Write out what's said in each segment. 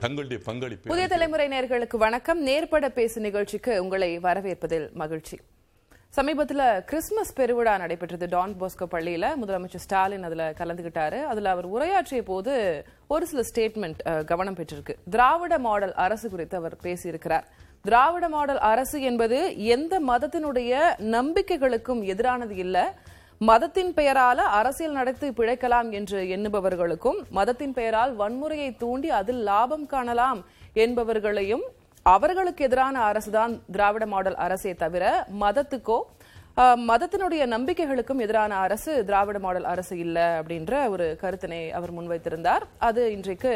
தங்களுடைய பங்களிப்பை புதிய தலைமுறை நேயர்களுக்கு வணக்கம். நேர்பட பேசு நிகழ்ச்சிக்கு உங்களை வரவேற்பதில் மகிழ்ச்சி. சமீபத்துல கிறிஸ்துமஸ் பெருவிழா நடைபெற்றது டான் போஸ்கோ பள்ளியில. முதலமைச்சர் ஸ்டாலின் அதுல கலந்துகிட்டாரு. அதுல அவர் உரையாற்றிய போது ஒரு சில ஸ்டேட்மெண்ட் கவனம் பெற்றிருக்கு. திராவிட மாடல் அரசு குறித்து அவர் பேசியிருக்கிறார். திராவிட மாடல் அரசு என்பது எந்த மதத்தினுடைய நம்பிக்கைகளுக்கும் எதிரானது இல்ல. மதத்தின் பெயரால அரசியல் நடத்தி பிழைக்கலாம் என்று எண்ணுபவர்களுக்கும் மதத்தின் பெயரால் வன்முறையை தூண்டி அதில் லாபம் காணலாம் என்பவர்களையும் அவர்களுக்கு எதிரான அரசுதான் திராவிட மாடல் அரசே தவிர மதத்துக்கோ மதத்தினுடைய நம்பிக்கைகளுக்கும் எதிரான அரசு திராவிட மாடல் அரசு இல்லை அப்படின்ற ஒரு கருத்தினை அவர் முன்வைத்திருந்தார். அது இன்றைக்கு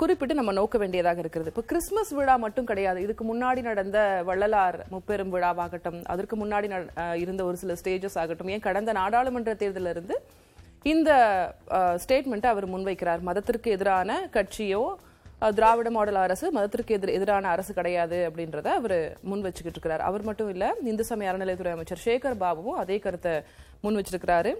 குறிப்பிட்டு நம்ம நோக்க வேண்டியதாக இருக்கிறது. இப்போ கிறிஸ்மஸ் விழா மட்டும் கிடையாது. இதுக்கு முன்னாடி நடந்த வள்ளலார் முப்பெரும் விழாவாகட்டும் அதற்கு முன்னாடி இருந்த ஒரு சில ஸ்டேஜஸ் ஆகட்டும் ஏன் கடந்த நாடாளுமன்ற தேர்தலில் இருந்து இந்த ஸ்டேட்மெண்ட்டை அவர் முன்வைக்கிறார். மதத்திற்கு எதிரான கட்சியோ திராவிட மாடல் அரசு மதத்திற்கு எதிர் எதிரான அரசு கிடையாது அப்படின்றத அவர் முன் வச்சுக்கிட்டு இருக்கிறார். அவர் மட்டும் இல்லை இந்து சமய அறநிலையத்துறை அமைச்சர் சேகர் பாபுவும் அதே கருத்தை முன் வச்சிருக்கிறாரு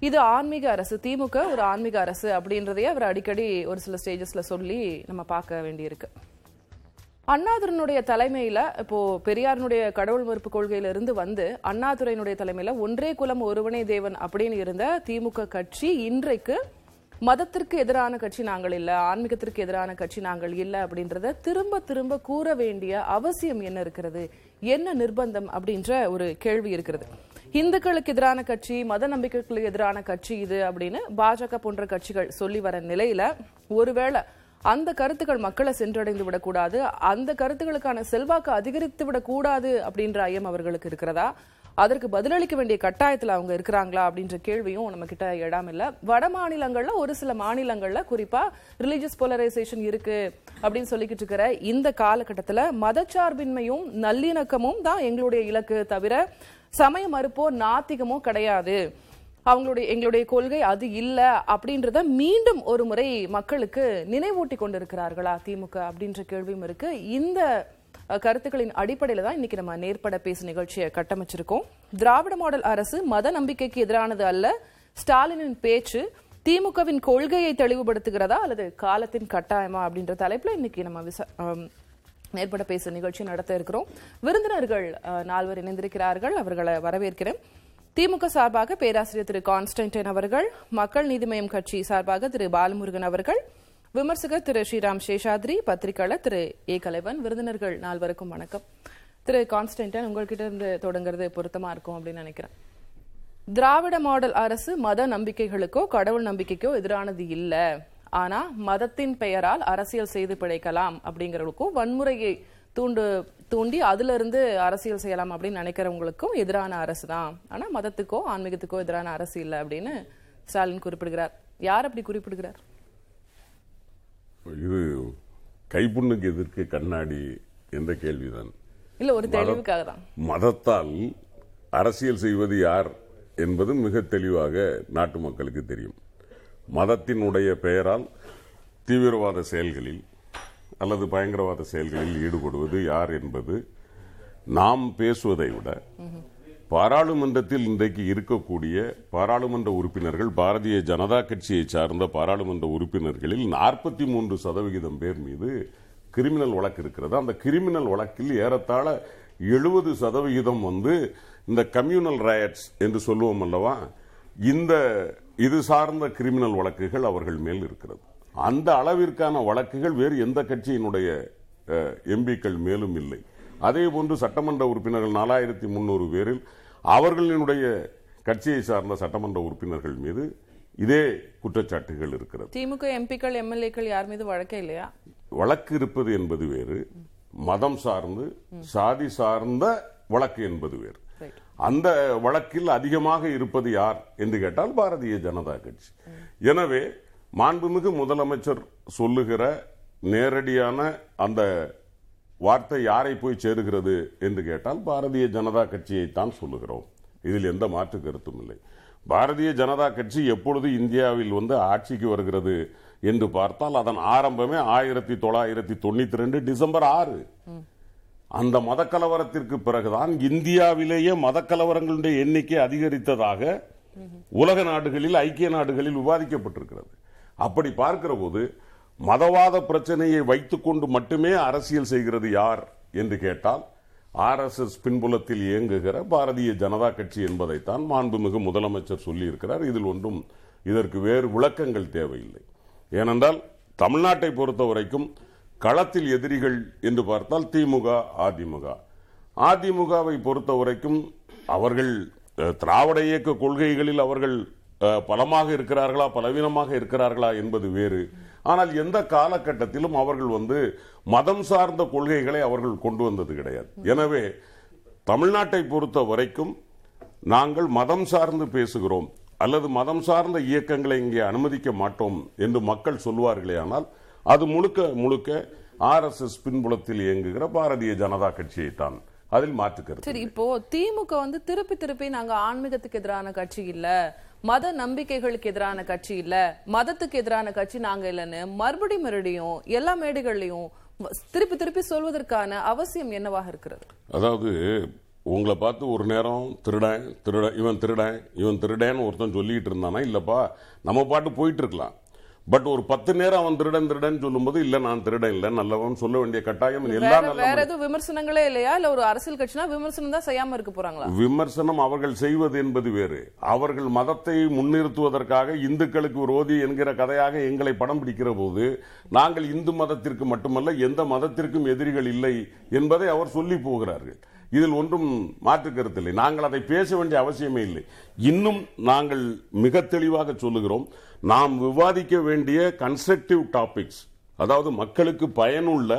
இது ஆன்மீக அரசு திமுக ஒரு ஆன்மீக அரசு அப்படின்றதையே அவர் அடிக்கடி ஒரு சில ஸ்டேஜஸ்ல சொல்லி நம்ம பார்க்க வேண்டியிருக்கு. அண்ணாதுரனுடைய தலைமையில இப்போ பெரியாரினுடைய கடவுள் மறுப்பு கொள்கையில இருந்து வந்து அண்ணாதுரையினுடைய தலைமையில ஒன்றே குலம் ஒருவனே தேவன் அப்படின்னு இருந்த திமுக கட்சி இன்றைக்கு மதத்திற்கு எதிரான கட்சி நாங்கள் இல்ல ஆன்மீகத்திற்கு எதிரான கட்சி நாங்கள் இல்ல அப்படின்றத திரும்ப திரும்ப கூற வேண்டிய அவசியம் என்ன இருக்கிறது? என்ன நிர்பந்தம் அப்படின்ற ஒரு கேள்வி இருக்கிறது. இந்துக்களுக்கு எதிரான கட்சி மத நம்பிக்கைகளுக்கு எதிரான கட்சி இது அப்படின்னு பாஜக போன்ற கட்சிகள் சொல்லி வர நிலையில ஒருவேளை அந்த கருத்துக்கள் மக்களை சென்றடைந்து விடக்கூடாது அந்த கருத்துக்களுக்கான செல்வாக்கு அதிகரித்து விடக்கூடாது அப்படின்ற ஐயம் அவர்களுக்கு இருக்கிறதா? அதற்கு பதிலளிக்க வேண்டிய கட்டாயத்தில் அவங்க இருக்கிறாங்களா அப்படின்ற கேள்வியும் நம்ம கிட்ட இடம் இல்லை வட மாநிலங்கள்ல ஒரு சில மாநிலங்கள்ல குறிப்பா ரிலீஜியஸ் போலரைசேஷன் இருக்கு அப்படின்னு சொல்லிக்கிட்டு இருக்கிற இந்த காலகட்டத்தில் மதச்சார்பின்மையும் நல்லிணக்கமும் தான் எங்களுடைய இலக்கு தவிர சமய மறுப்போ நாத்திகமோ கிடையாது. அவங்களுடைய எங்களுடைய கொள்கை அது இல்ல அப்படின்றத மீண்டும் ஒரு முறை மக்களுக்கு நினைவூட்டி கொண்டிருக்கிறார்களா திமுக அப்படின்ற கேள்வியும் இருக்கு. இந்த கருத்துக்களின் அடிப்படையில தான் இன்னைக்கு நம்ம நேர்பட பேசு நிகழ்ச்சியை கட்டமைச்சிருக்கோம். திராவிட மாடல் அரசு மத நம்பிக்கைக்கு எதிரானது அல்ல. ஸ்டாலினின் பேச்சு திமுகவின் கொள்கையை தெளிவுபடுத்துகிறதா அல்லது காலத்தின் கட்டாயமா அப்படின்ற தலைப்புல இன்னைக்கு நம்ம விசா ஏற்பட பேசும் நிகழ்ச்சி நடத்த இருக்கிறோம். விருந்தினர்கள் நால்வர் இணைந்திருக்கிறார்கள். அவர்களை வரவேற்கிறேன். திமுக சார்பாக பேராசிரியர் திரு கான்ஸ்டன்டைன் அவர்கள் மக்கள் நீதி மய்யம் கட்சி சார்பாக திரு பாலமுருகன் அவர்கள் விமர்சகர் திரு ஸ்ரீராம் சேஷாத்ரி பத்திரிகையாளர் திரு ஏ கலைவன் விருந்தினர்கள் நால்வருக்கும் வணக்கம். திரு கான்ஸ்டன்டைன் உங்கள்கிட்ட இருந்து தொடங்குறது பொருத்தமா இருக்கும் அப்படின்னு நினைக்கிறேன். திராவிட மாடல் அரசு மத நம்பிக்கைகளுக்கோ கடவுள் நம்பிக்கைக்கோ எதிரானது இல்லை. ஆனா மதத்தின் பெயரால் அரசியல் செய்து பிழைக்கலாம் அப்படிங்கிறவங்களுக்கும் வன்முறையை தூண்டு தூண்டி அதுல இருந்து அரசியல் செய்யலாம் அப்படின்னு நினைக்கிறவங்களுக்கும் எதிரான அரசு தான் ஆனா மதத்துக்கோ ஆன்மீகத்துக்கோ எதிரான அரசு இல்ல அப்படின்னு ஸ்டாலின் குறிப்பிடுகிறார். யார் அப்படி குறிப்பிடுகிறார்? இது கைப்புண்ணுக்கு எதிர்க்க கண்ணாடி என்ற கேள்விதான். இல்ல ஒரு தெளிவுக்காக தான். மதத்தால் அரசியல் செய்வது யார் என்பது மிக தெளிவாக நாட்டு மக்களுக்கு தெரியும். மதத்தினுடைய பெயரால் தீவிரவாத செயல்களில் அல்லது பயங்கரவாத செயல்களில் ஈடுபடுவது யார் என்பது நாம் பேசுவதை விட பாராளுமன்றத்தில் இன்றைக்கு இருக்கக்கூடிய பாராளுமன்ற உறுப்பினர்கள் பாரதிய ஜனதா கட்சியை சார்ந்த பாராளுமன்ற உறுப்பினர்களில் நாற்பத்தி மூன்று சதவிகிதம் பேர் மீது கிரிமினல் வழக்கு இருக்கிறது. அந்த கிரிமினல் வழக்கில் ஏறத்தாழ எழுபது சதவிகிதம் வந்து இந்த கம்யூனல் ரயட்ஸ் என்று சொல்லுவோம் அல்லவா? இந்த இது சார்ந்த கிரிமினல் வழக்குகள் அவர்கள் மேல் இருக்கிறது. அந்த அளவிற்கான வழக்குகள் வேறு எந்த கட்சியினுடைய எம்பிக்கள் மேலும் இல்லை. அதே போன்று சட்டமன்ற உறுப்பினர்கள் நாலாயிரத்தி முன்னூறு பேரில் அவர்களினுடைய கட்சியை சார்ந்த சட்டமன்ற உறுப்பினர்கள் மீது இதே குற்றச்சாட்டுகள் இருக்கிறது. திமுக எம்பிக்கள் எம்எல்ஏக்கள் யார் மீது வழக்கே இல்லையா? வழக்கு இருப்பது என்பது வேறு மதம் சார்ந்து சாதி சார்ந்த வழக்கு என்பது வேறு. அந்த வழக்கில் அதிகமாக இருப்பது யார் என்று கேட்டால் பாரதிய ஜனதா கட்சி. எனவே மாண்புமிகு முதலமைச்சர் சொல்லுகிற நேரடியான அந்த வார்த்தை யாரை போய் சேருகிறது என்று கேட்டால் பாரதிய ஜனதா கட்சியைத்தான் சொல்லுகிறோம். இதில் எந்த மாற்று கருத்தும் இல்லை. பாரதிய ஜனதா கட்சி எப்பொழுது இந்தியாவில் வந்து ஆட்சிக்கு வருகிறது என்று பார்த்தால் அதன் ஆரம்பமே ஆயிரத்தி தொள்ளாயிரத்தி தொண்ணூத்தி ரெண்டு டிசம்பர் ஆறு. அந்த மதக்கலவரத்திற்கு பிறகுதான் இந்தியாவிலேயே மதக்கலவரங்களுடைய எண்ணிக்கை அதிகரித்ததாக உலக நாடுகளில் ஐக்கிய நாடுகளில் விவாதிக்கப்பட்டிருக்கிறது. அப்படி பார்க்கிற போது மதவாத பிரச்சனையை வைத்துக்கொண்டு மட்டுமே அரசியல் செய்கிறது யார் என்று கேட்டால் ஆர்எஸ்எஸ் பின்புலத்தில் இயங்குகிற பாரதிய ஜனதா கட்சி என்பதைத்தான் மாண்புமிகு முதலமைச்சர் சொல்லியிருக்கிறார். இதில் ஒன்றும் இதற்கு வேறு விளக்கங்கள் தேவையில்லை. ஏனென்றால் தமிழ்நாட்டை பொறுத்த வரைக்கும் களத்தில் எதிரிகள் என்று பார்த்தால் திமுக அதிமுக. அதிமுகவை பொறுத்த வரைக்கும் அவர்கள் திராவிட இயக்க கொள்கைகளில் அவர்கள் பலமாக இருக்கிறார்களா பலவீனமாக இருக்கிறார்களா என்பது வேறு. ஆனால் எந்த காலகட்டத்திலும் அவர்கள் வந்து மதம் சார்ந்த கொள்கைகளை அவர்கள் கொண்டு வந்தது கிடையாது. எனவே தமிழ்நாட்டை பொறுத்த வரைக்கும் நாங்கள் மதம் சார்ந்து பேசுகிறோம் அல்லது மதம் சார்ந்த இயக்கங்களை இங்கே அனுமதிக்க மாட்டோம் என்று மக்கள் சொல்வார்களே ஆனால் அது முழுக்க முழுக்க ஆர்எஸ்எஸ் பின்புலத்தில் இயங்குகிற பாரதிய ஜனதா கட்சியை தான் அதில் மாற்றுக்கிறது சரி இப்போ திமுக வந்து திருப்பி திருப்பி நாங்க ஆன்மீகத்துக்கு எதிரான கட்சி இல்ல மத நம்பிக்கைகளுக்கு எதிரான கட்சி இல்ல மதத்துக்கு எதிரான கட்சி நாங்க இல்லைன்னு மறுபடி மறுபடியும் எல்லா மேடைகள்லயும் திருப்பி திருப்பி சொல்வதற்கான அவசியம் என்னவாக இருக்கிறது? அதாவது உங்களை பார்த்து ஒரு நேரம் திருடன் திருடன் இவன் திருடன் இவன் திருடன்னு ஒருத்தன் சொல்லிட்டு இருந்தானா? இல்லப்பா நம்ம பாட்டு போயிட்டு இருக்கலாம். பட் ஒரு பத்து நேரம் அவன் திருடன் திருடன் சொல்லும்போது இல்ல நான் திருடன் இல்ல நல்லவன் சொல்ல வேண்டிய கட்டாயம் எல்லா வேற எதுவும் விமர்சனங்களே இல்லையா? இல்ல ஒரு அரசியல் கட்சினா விமர்சனம் தான் செய்யாம இருக்க போறாங்களா? விமர்சனம் அவர்கள் செய்வது என்பது வேறு. அவர்கள் மதத்தை முன்னிறுத்துவதற்காக இந்துக்களுக்கு விரோதி என்கிற கதையாக எங்களை படம் பிடிக்கிற போது நாங்கள் இந்து மதத்திற்கு மட்டுமல்ல எந்த மதத்திற்கும் எதிரிகள் இல்லை என்பதை அவர் சொல்லி போகிறார்கள். இதில் ஒன்றும் மாற்று கருத்தில்லை நாங்கள் அதை பேச வேண்டிய அவசியமே இல்லை. இன்னும் நாங்கள் மிக தெளிவாக சொல்லுகிறோம். நாம் விவாதிக்க வேண்டிய கன்ஸ்ட்ரக்டிவ் டாபிக்ஸ் அதாவது மக்களுக்கு பயனுள்ள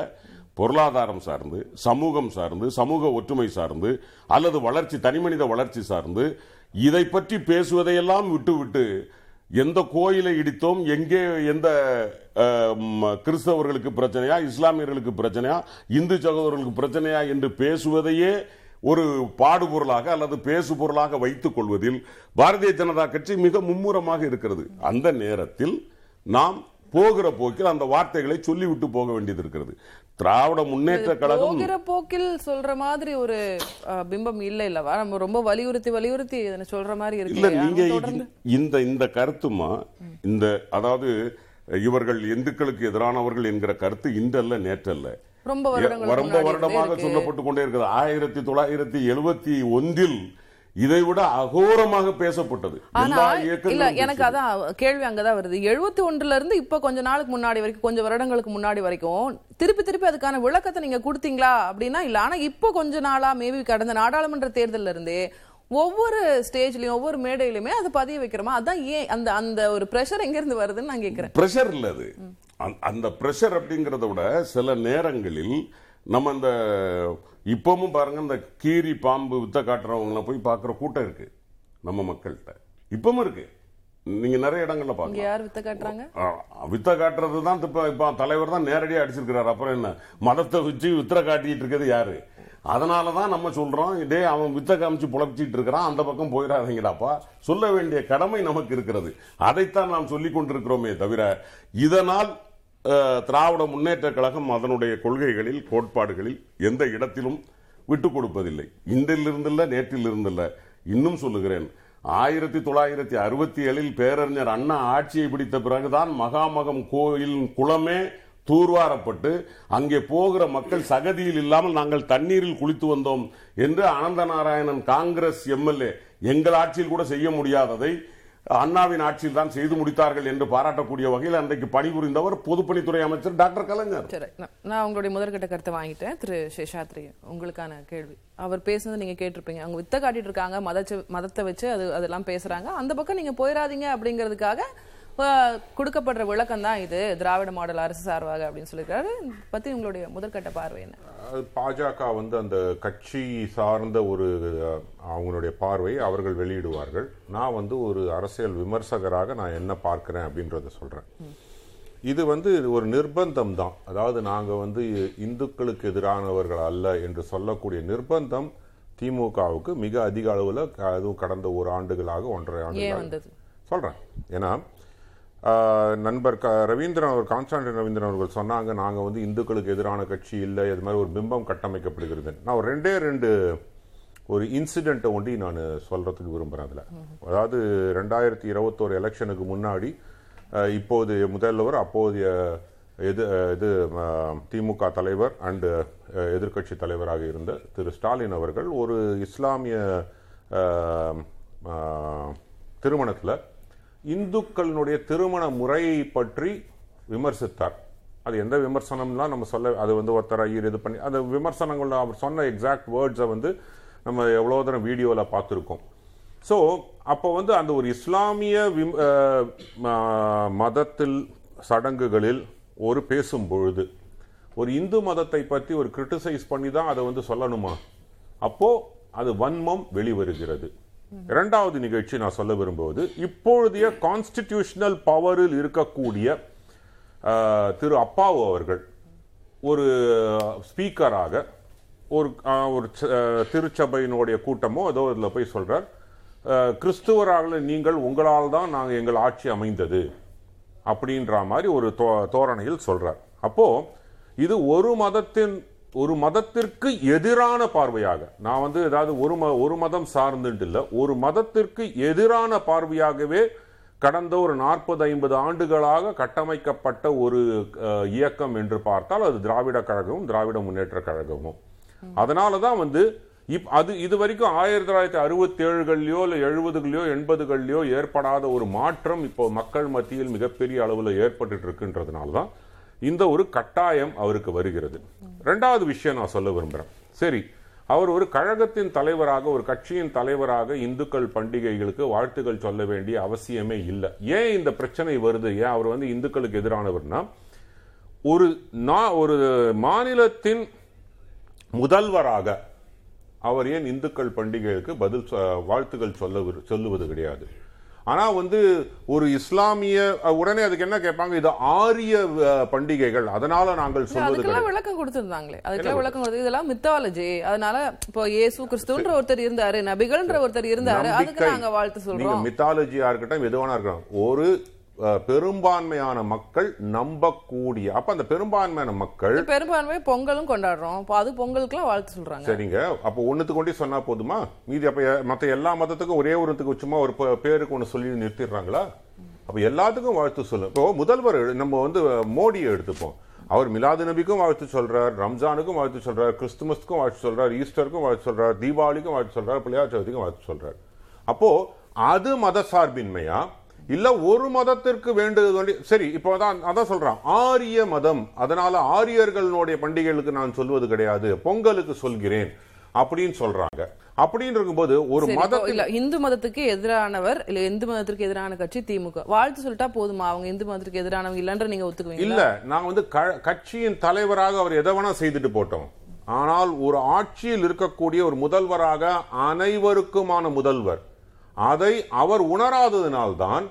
பொருளாதாரம் சார்ந்து சமூகம் சார்ந்து சமூக ஒற்றுமை சார்ந்து அல்லது வளர்ச்சி தனிமனித வளர்ச்சி சார்ந்து இதை பற்றி பேசுவதையெல்லாம் விட்டுவிட்டு எந்த கோயிலை இடித்தோம் எங்கே எந்த கிறிஸ்தவர்களுக்கு பிரச்சனையா இஸ்லாமியர்களுக்கு பிரச்சனையா இந்து சகோதரர்களுக்கு பிரச்சனையா என்று பேசுவதையே ஒரு பாடுபொருளாக அல்லது பேசு பொருளாக வைத்துக் கொள்வதில் பாரதிய ஜனதா கட்சி மிக மும்முரமாக இருக்கிறது. அந்த நேரத்தில் நாம் போகிற போக்கில் அந்த வார்த்தைகளை சொல்லிவிட்டு போக வேண்டியது இருக்கிறது. திராவிட முன்னேற்ற கழகம் போகிற போக்கில் சொல்ற மாதிரி ஒரு பிம்பம் இல்ல இல்லவா நம்ம ரொம்ப வலியுறுத்தி வலியுறுத்தி இதனை சொல்ற மாதிரி இருக்கு. இல்ல? நீங்க இந்த இந்த கருத்துமா இந்த அதாவது இவர்கள் இந்துக்களுக்கு எதிரானவர்கள் என்கிற கருத்து இன்றல்ல நேற்றல்ல. ரொம்ப வருடமாக சொல்லப்பட்டு கொண்டே இருக்கிறது ஆயிரத்தி தொள்ளாயிரத்தி எழுபத்தி ஒன்றில் இதை விட அகோரமாக பேசப்பட்டது. இல்ல எனக்கு அதான் கேள்வி அங்கதான் வருது. எழுபத்தி ஒன்றுல இருந்து இப்ப கொஞ்ச நாளுக்கு முன்னாடி வரைக்கும் கொஞ்சம் வருடங்களுக்கு முன்னாடி வரைக்கும் திருப்பி திருப்பி அதுக்கான விளக்கத்தை நீங்க கொடுத்தீங்களா அப்படின்னா இல்ல. ஆனா இப்போ கொஞ்ச நாளா மேபி கடந்த நாடாளுமன்ற தேர்தல்ல இருந்தே ஒவ்வொரு ஸ்டேஜ்லயும் ஒவ்வொரு மேடையிலுமே அது பதிய வைக்கிறோமா? அதான் ஏன் அந்த அந்த ஒரு பிரஷர் எங்க இருந்து வருதுன்னு நான் கேக்குறேன். பிரஷர் இல்ல அது. அந்த- அந்த பிரஷர் அப்படிங்கறத விட சில நேரங்களில் நம்ம இந்த இப்பவும் பாருங்க இந்த கீரி பாம்பு வித்த காட்டுறவங்கள போய் பார்க்குற கூட்டம் இருக்கு நம்ம மக்கள்கிட்ட. இப்பவும் இருக்கு. நீங்க நிறைய இடங்கள்ல பார்க்கலாம். யார் வித்த காட்டுறாங்க? வித்த காட்டுறது தான் இப்ப இப்ப தலைவர் தான் நேரடியா அடிச்சிருக்கிறார். அப்புறம் என்ன? மதத்தை வச்சு வித்திர காட்டிட்டு இருக்கிறது யாரு? அதனால தான் நம்ம சொல்றோம் டே அவன் வித்த காமிச்சு புலப்பிச்சிட்டு இருக்கிறான் அந்த பக்கம் போயிடாதீங்கடாப்பா. சொல்ல வேண்டிய கடமை நமக்கு இருக்கிறது. அதைத்தான் நாம் சொல்லிக் கொண்டிருக்கிறோமே தவிர இதனால் திராவிட முன்னேற்ற கழகம் அதனுடைய கொள்கைகளில் கோட்பாடுகளில் எந்த இடத்திலும் விட்டு கொடுப்பதில்லை. இன்றிலிருந்தில்ல நேற்றிலிருந்தில்ல. இன்னும் சொல்லுகிறேன். ஆயிரத்தி தொள்ளாயிரத்தி அறுபத்தி ஏழில் பேரறிஞர் அண்ணா ஆட்சியை பிடித்த பிறகுதான் மகாமகம் கோயில் குளமே தூர்வாரப்பட்டு அங்கே போகிற மக்கள் சகதியில் இல்லாமல் நாங்கள் தண்ணீரில் குளித்து வந்தோம் என்று அனந்த நாராயணன் காங்கிரஸ் எம்எல்ஏ எங்கள் ஆட்சியில் கூட செய்ய முடியாததை அண்ணாவின் ஆட்சியில் தான் செய்து முடித்தார்கள் என்று பாராட்டக்கூடிய வகையில் அன்றைக்கு பணிபுரிந்தவர் பொதுப்பணித்துறை அமைச்சர் டாக்டர் கலைஞர். சரி நான்- உங்களுடைய முதற்கட்ட கருத்தை வாங்கிட்டேன். திரு சேஷாத்ரி உங்களுக்கான கேள்வி. அவர் பேசுனது நீங்க கேட்டிருப்பீங்க. அவங்க வித்த காட்டிட்டு இருக்காங்க. மதத்தை வச்சு அது அதெல்லாம் பேசுறாங்க. அந்த பக்கம் நீங்க போயிடாதீங்க அப்படிங்கிறதுக்காக கொடுக்கப்படுற விளக்கம் தான் இது திராவிட மாடல் அரசு சார்பாக அப்படின்னு சொல்லியிருக்காரு. பத்தி உங்களுடைய முதற்கட்ட பார்வை என்ன? பாஜக வந்து அந்த கட்சி சார்ந்த ஒரு அவங்களுடைய பார்வை அவர்கள் வெளியிடுவார்கள். நான் வந்து ஒரு அரசியல் விமர்சகராக நான் என்ன பார்க்கிறேன் அப்படின்றத சொல்றேன். இது வந்து ஒரு நிர்பந்தம் தான். அதாவது நாங்க வந்து இந்துக்களுக்கு எதிரானவர்கள் அல்ல என்று சொல்லக்கூடிய நிர்பந்தம் திமுகவுக்கு மிக அதிக அளவுல அதுவும் கடந்த ஒரு ஆண்டுகளாக ஒன்றரை வந்தது? சொல்றேன். ஏன்னா நண்பர் க ரவீந்திரன் அவர் கான்ஸ்டாண்டின் ரவீந்திரன் அவர்கள் சொன்னாங்க நாங்கள் வந்து இந்துக்களுக்கு எதிரான கட்சி இல்லை இது மாதிரி ஒரு பிம்பம் கட்டமைக்கப்படுகிறது. நான் ஒரு ரெண்டே ரெண்டு ஒரு இன்சிடெண்ட்டை ஒண்டி நான் சொல்கிறதுக்கு விரும்புகிறேன் அதில். அதாவது ரெண்டாயிரத்தி இருபத்தோரு எலெக்ஷனுக்கு முன்னாடி இப்போதைய முதல்வர் அப்போதைய எது இது திமுக தலைவர் அண்டு எதிர்க்கட்சி தலைவராக இருந்த திரு ஸ்டாலின் அவர்கள் ஒரு இஸ்லாமிய திருமணத்தில் இந்துக்களினுடைய திருமண முறையை பற்றி விமர்சித்தார். அது எந்த விமர்சனம்லாம் நம்ம சொல்ல அது வந்து ஒருத்தர் ஐயர் இது பண்ணி அந்த விமர்சனங்களில் அவர் சொன்ன எக்ஸாக்ட் வேர்ட்ஸை வந்து நம்ம எவ்வளோ தூரம் வீடியோவில் பார்த்துருக்கோம். ஸோ அப்போ வந்து அந்த ஒரு இஸ்லாமிய விம்- மதத்தில் சடங்குகளில் ஒரு பேசும் பொழுது ஒரு இந்து மதத்தை பற்றி ஒரு கிரிட்டிசைஸ் பண்ணி தான் அதை வந்து சொல்லணுமா? அப்போது அது வன்மம் வெளிவருகிறது. இரண்டாவது நிகழ்ச்சி நான் சொல்ல விரும்புவது இப்பொழுதைய கான்ஸ்டிடியூஷனல் பவரில் இருக்கக்கூடிய திரு அப்பாவு அவர்கள் ஒரு ஸ்பீக்கராக ஒரு ஒரு ச- திருச்சபையினுடைய கூட்டமோ ஏதோ இதில் போய் சொல்கிறார் கிறிஸ்துவராக நீங்கள் உங்களால் தான் நாங்கள் எங்கள் ஆட்சி அமைந்தது அப்படின்ற மாதிரி ஒரு தோ- தோரணையில் சொல்கிறார் அப்போது இது ஒரு மதத்தின் ஒரு மதத்திற்கு எதிரான பார்வையாக நான் வந்து ஏதாவது ஒரு ம ஒரு மதம் சார்ந்துட்டு இல்லை ஒரு மதத்திற்கு எதிரான பார்வையாகவே கடந்த ஒரு நாற்பது ஐம்பது ஆண்டுகளாக கட்டமைக்கப்பட்ட ஒரு இயக்கம் என்று பார்த்தால் அது திராவிட கழகமும் திராவிட முன்னேற்ற கழகமும். அதனால தான் வந்து இப் அது இது வரைக்கும் ஆயிரத்தி தொள்ளாயிரத்தி அறுபத்தி ஏழுகள்லையோ இல்லை எழுபதுகள்லையோ எண்பதுகள்லையோ ஏற்படாத ஒரு மாற்றம் இப்போ மக்கள் மத்தியில் மிகப்பெரிய அளவில் ஏற்பட்டு இருக்குன்றதுனால தான் இந்த ஒரு கட்டாயம் அவருக்கு வருகிறது. ரெண்டாவது விஷயம் நான் சொல்ல விரும்புறேன். சரி அவர் ஒரு கழகத்தின் தலைவராக ஒரு கட்சியின் தலைவராக இந்துக்கள் பண்டிகைகளுக்கு வாழ்த்துக்கள் சொல்ல வேண்டிய அவசியமே இல்லை. ஏன் இந்த பிரச்சனை வருது? ஏன் அவர் வந்து இந்துக்களுக்கு எதிரானவர்னா ஒரு நான் ஒரு மாநிலத்தின் முதல்வராக அவர் ஏன் இந்துக்கள் பண்டிகைகளுக்கு பதில் வாழ்த்துக்கள் சொல்ல விரு- சொல்லுவது கிடையாது? ஆனா வந்து ஒரு இஸ்லாமிய உடனே அதுக்கு என்ன கேட்பாங்க? இது ஆரிய பண்டிகைகள். அதனால நாங்கள் சொல்வது கிடையாது. விளக்கம் கொடுத்திருந்தாங்களே. அதுக்கெல்லாம் விளக்கம் கொடுத்து இதெல்லாம் மித்தாலஜி அதனால இப்போ இயேசு கிறிஸ்துன்ற ஒருத்தர் இருந்தாரு நபிகள்ன்ற ஒருத்தர் இருந்தாரு. அதுக்கு. நாங்க வாழ்த்து சொல்றோம். மித்தாலஜியா இருக்கட்டும் எது வேணா இருக்கட்டும் ஒரு பெரும்பான்மையான மக்கள் நம்பக்கூடிய அப்ப அந்த பெரும்பான்மையான மக்கள் பெரும்பான்மை பொங்கலும் கொண்டாடுறோம். அது பொங்கலுக்குலாம் வாழ்த்து சொல்றாங்க. சரிங்க. அப்போ ஒண்ணுத்துக்கு கொண்டு சொன்னா போதுமா? மீதி அப்ப மத்த எல்லா மதத்துக்கும் ஒரே ஒருத்துக்கு சும்மா ஒரு பேருக்கு ஒண்ணு சொல்லி நிறுத்திடுறாங்களா? அப்ப எல்லாத்துக்கும் வாழ்த்து சொல்லு. இப்போ முதல்வர் நம்ம வந்து மோடியை எடுத்துப்போம். அவர் மிலாது நபிக்கும் வாழ்த்து சொல்றார் ரம்ஜானுக்கும் வாழ்த்து சொல்றார் கிறிஸ்துமஸ்க்கும் வாழ்த்து சொல்றார் ஈஸ்டருக்கும் வாழ்த்து சொல்றார் தீபாவளிக்கும் வாழ்த்து சொல்றார் பிள்ளையார் சதுர்த்திக்கும் வாழ்த்து சொல்றார். அப்போ அது மத சார்பின்மையா இல்ல ஒரு மதத்திற்கு வேண்டுவது வேண்டி சரி இப்போ தான் அதான் சொல்றான். ஆரிய மதம். அதனால ஆரியர்களுடைய பண்டிகைகளுக்கு நான் சொல்வது கிடையாது. பொங்கலுக்கு சொல்கிறேன். அப்படின்னு சொல்றாங்க. அப்படின்னு இருக்கும்போது ஒரு இப்போ மதத்தில் இல்ல இந்து மதத்துக்கு எதிரானவர் இல்ல இந்து மதத்திற்கு எதிரான கட்சி திமுக. வாழ்த்து சொல்லிட்டா போதுமா? அவங்க இந்து மதத்திற்கு எதிரானவங்க இல்லன்ற நீங்க ஒத்துக்குவீங்க இல்ல நான் வந்து கட்சியின் தலைவராக அவர் எதை வேணா செய்துட்டு போட்டோம். ஆனால் ஒரு ஆட்சியில் இருக்கக்கூடிய ஒரு முதல்வராக அனைவருக்குமான முதல்வர். அதை அவர் உணராததினால்தான்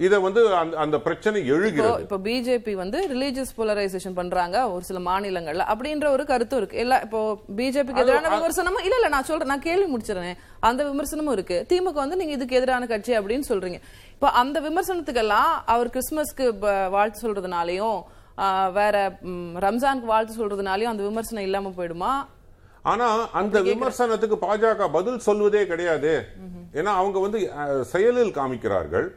இதை வந்து அந்த- பிரச்சனை எழுகிறது. இப்போ பிஜேபி வந்து ரிலீஜியஸ் போலரைசேஷன் பண்றாங்க ஒரு சில மாநிலங்கள்ல அப்படின்ற ஒரு கருத்தும் இருக்கு. இல்ல இப்போ பிஜேபிக்கு எதிரான விமர்சனமும் இல்ல இல்ல நான் சொல்றேன் நான் கேள்வி முடிச்சிடறேன். அந்த விமர்சனமும் இருக்கு. திமுக வந்து நீங்க இதுக்கு எதிரான கட்சி அப்படின்னு சொல்றீங்க. இப்போ அந்த விமர்சனத்துக்கெல்லாம் அவர் கிறிஸ்துமஸ்க்கு வாழ்த்து சொல்றதுனாலயும் வேற ரம்ஜானுக்கு வாழ்த்து சொல்றதுனாலயும் அந்த விமர்சனம் இல்லாம போயிடுமா? ஆனா அந்த விமர்சனத்துக்கு பாஜக பதில் சொல்வதே கிடையாது. ஏன்னா அவங்க வந்து செயலில் காமிக்கிறார்கள்.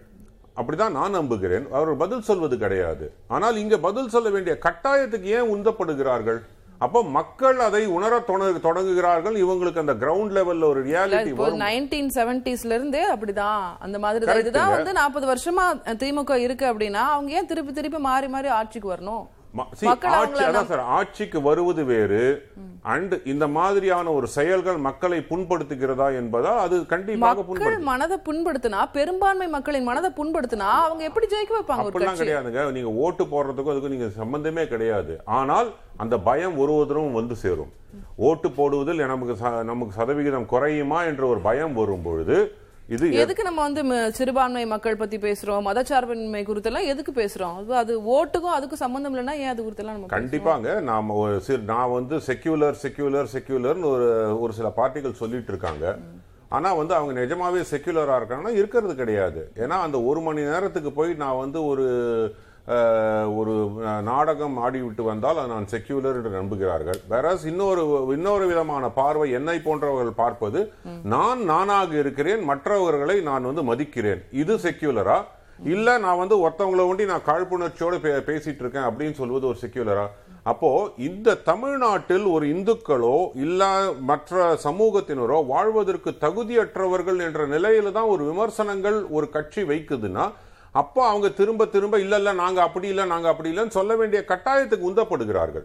அப்படிதான் நான் நம்புகிறேன். அவர் பதில் சொல்வது கிடையாது. ஆனால் இங்க பதில் சொல்ல வேண்டிய கட்டாயத்துக்கு ஏன் உந்தப்படுகிறார்கள்? அப்போ மக்கள் அதை உணர தொட- தொடங்குகிறார்கள். இவங்களுக்கு அந்த கிரவுண்ட் லெவல்ல ஒரு ரியாலிட்டி வரும். நைன்டீன் செவன்டிஸ்ல இருந்தே அப்படிதான். அந்த மாதிரி தான் இதுதான் வந்து நாற்பது வருஷமா திமுக இருக்கு அப்படின்னா அவங்க ஏன் திருப்பி திருப்பி மாறி மாறி ஆட்சிக்கு வரணும்? ஆட்சிக்கு வருவது வேறு அண்ட் இந்த மாதிரியான ஒரு செயல்கள் மக்களை புண்படுத்துகிறதா என்பதா அது கண்டிப்பாக மக்கள் மனதை புண்படுத்தினா பெரும்பான்மை மக்களின் மனதை புண்படுத்தினா அவங்க எப்படி ஜெயிக்க வைப்பாங்க ஒரு அப்படிலாம் கிடையாதுங்க. நீங்க ஓட்டு போடுறதுக்கும் அதுக்கும் நீங்க சம்பந்தமே கிடையாது. ஆனால் அந்த பயம் ஒருவரும் வந்து சேரும். ஓட்டு போடுவதில் நமக்கு நமக்கு சதவிகிதம் குறையுமா என்ற ஒரு பயம் வரும் பொழுது இது எதுக்கு நம்ம வந்து சிறுபான்மை மக்கள் பத்தி பேசுறோம்? மதச்சார்பின்மை குறித்தெல்லாம் எதுக்கு பேசுறோம்? அது- ஓட்டுக்கும் அதுக்கும் சம்பந்தம் இல்லைன்னா ஏன் அது நம்ம பேசுறோம்? கண்டிப்பாங்க. நாம ஒரு நான் வந்து செக்யூலர் செக்யூலர் செக்யூலர்னு ஒரு ஒரு சில பார்ட்டிகள் சொல்லிட்டு இருக்காங்க. ஆனா வந்து அவங்க நிஜமாவே செக்யூலரா இருக்காங்கன்னா இருக்கிறது கிடையாது. ஏன்னா அந்த ஒரு மணி நேரத்துக்கு போய் நான் வந்து ஒரு ஒரு நாடகம் ஆடிவிட்டு வந்தால் அது நான் செக்யூலர் என்று நம்புகிறார்கள். வேற இன்னொரு இன்னொரு விதமான பார்வை என்னை போன்றவர்கள் பார்ப்பது நான் நானாக இருக்கிறேன் மற்றவர்களை நான் வந்து மதிக்கிறேன். இது செக்யூலரா இல்ல நான் வந்து ஒருத்தவங்களை ஒண்டி நான் காழ்ப்புணர்ச்சியோட பே- பேசிட்டு இருக்கேன் அப்படின்னு சொல்வது ஒரு செக்யூலரா அப்போ இந்த தமிழ்நாட்டில் ஒரு இந்துக்களோ இல்ல மற்ற சமூகத்தினரோ வாழ்வதற்கு தகுதியற்றவர்கள் என்ற நிலையில தான் ஒரு விமர்சனங்கள் ஒரு கட்சி வைக்குதுன்னா அப்போ அவங்க திரும்ப திரும்ப இல்லை இல்லை நாங்கள் அப்படி இல்லை நாங்கள் அப்படி இல்லைன்னு சொல்ல வேண்டிய கட்டாயத்துக்கு உந்தப்படுகிறார்கள்.